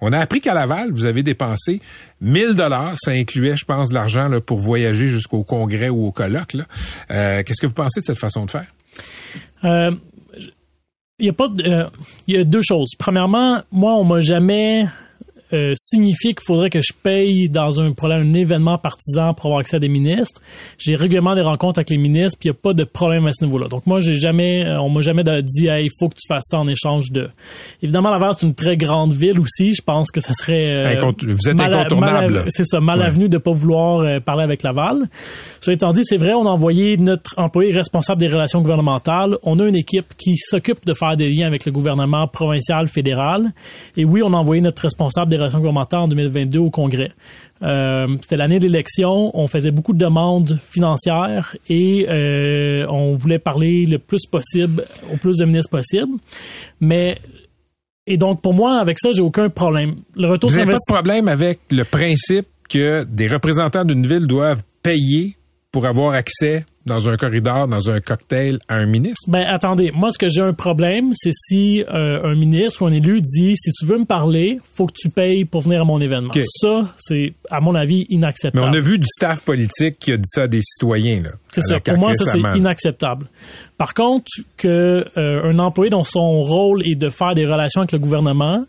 S3: On a appris qu'à Laval, vous avez dépensé 1000 dollars, ça incluait, je pense, de l'argent là, pour voyager jusqu'au congrès ou au colloque. là. Euh, Qu'est-ce que vous pensez de cette façon de faire?
S10: Euh, il y a pas de- euh, il y a deux choses. Premièrement, moi, on m'a jamais euh, signifié qu'il faudrait que je paye dans un, à un événement partisan pour avoir accès à des ministres. J'ai régulièrement des rencontres avec les ministres, puis il n'y a pas de problème à ce niveau-là. Donc moi, j'ai jamais, euh, on m'a jamais dit, hey, il faut que tu fasses ça en échange de. Évidemment, Laval c'est une très grande ville aussi. Je pense que ça serait euh,
S3: Incont- vous êtes
S10: mal à-
S3: incontournable.
S10: mal à- C'est ça, mal
S3: Ouais.
S10: avenu de pas vouloir euh, parler avec Laval. Cela étant dit, c'est vrai, on a envoyé notre employé responsable des relations gouvernementales. On a une équipe qui s'occupe de faire des liens avec le gouvernement provincial, fédéral. Et oui, on a envoyé notre responsable des relations gouvernementales en 2022 au Congrès. Euh, C'était l'année de l'élection. On faisait beaucoup de demandes financières et euh, on voulait parler le plus possible, au plus de ministres possible. Mais et donc pour moi, avec ça, j'ai aucun problème. Le retour
S3: Vous n'avez pas de problème avec le principe que des représentants d'une ville doivent payer pour avoir accès dans un corridor, dans un cocktail à un ministre?
S10: Ben attendez, moi ce que j'ai un problème, c'est si euh, un ministre ou un élu dit si tu veux me parler, faut que tu payes pour venir à mon événement. Ça, c'est à mon avis
S3: Mais
S10: inacceptable.
S3: on a vu du staff politique qui a dit ça à des citoyens. Là,
S10: C'est ça. Pour moi, ça c'est inacceptable. Par contre, que euh, un employé dont son rôle est de faire des relations avec le gouvernement,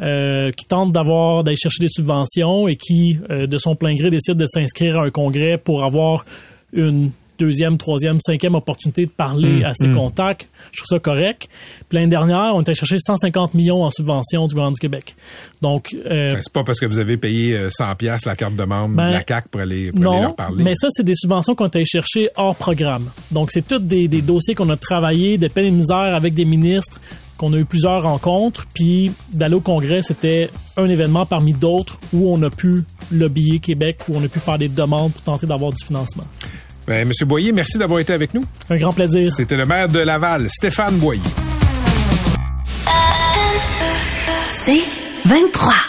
S10: euh, qui tente d'avoir d'aller chercher des subventions et qui, euh, de son plein gré, décide de s'inscrire à un congrès pour avoir une deuxième, troisième, cinquième opportunité de parler
S3: Mmh,
S10: à ses
S3: mmh.
S10: contacts. Je trouve ça correct. Puis l'année dernière, on était chercher 150 millions en subventions du gouvernement du Québec. Donc, euh,
S3: Ben, C'est pas parce que vous avez payé euh, 100 pièces la carte de membre
S10: Ben,
S3: de la CAQ pour aller, pour aller
S10: non,
S3: leur parler.
S10: mais ça, c'est des subventions qu'on a chercher hors programme. Donc, c'est tous des, des dossiers qu'on a travaillé de peine et de misère avec des ministres, qu'on a eu plusieurs rencontres, puis d'aller au Congrès, c'était un événement parmi d'autres où on a pu lobbyer Québec, où on a pu faire des demandes pour tenter d'avoir du financement.
S3: Ben, Monsieur Boyer, merci d'avoir été avec nous.
S10: Un grand plaisir.
S3: C'était le maire de Laval, Stéphane Boyer.
S1: C'est 23.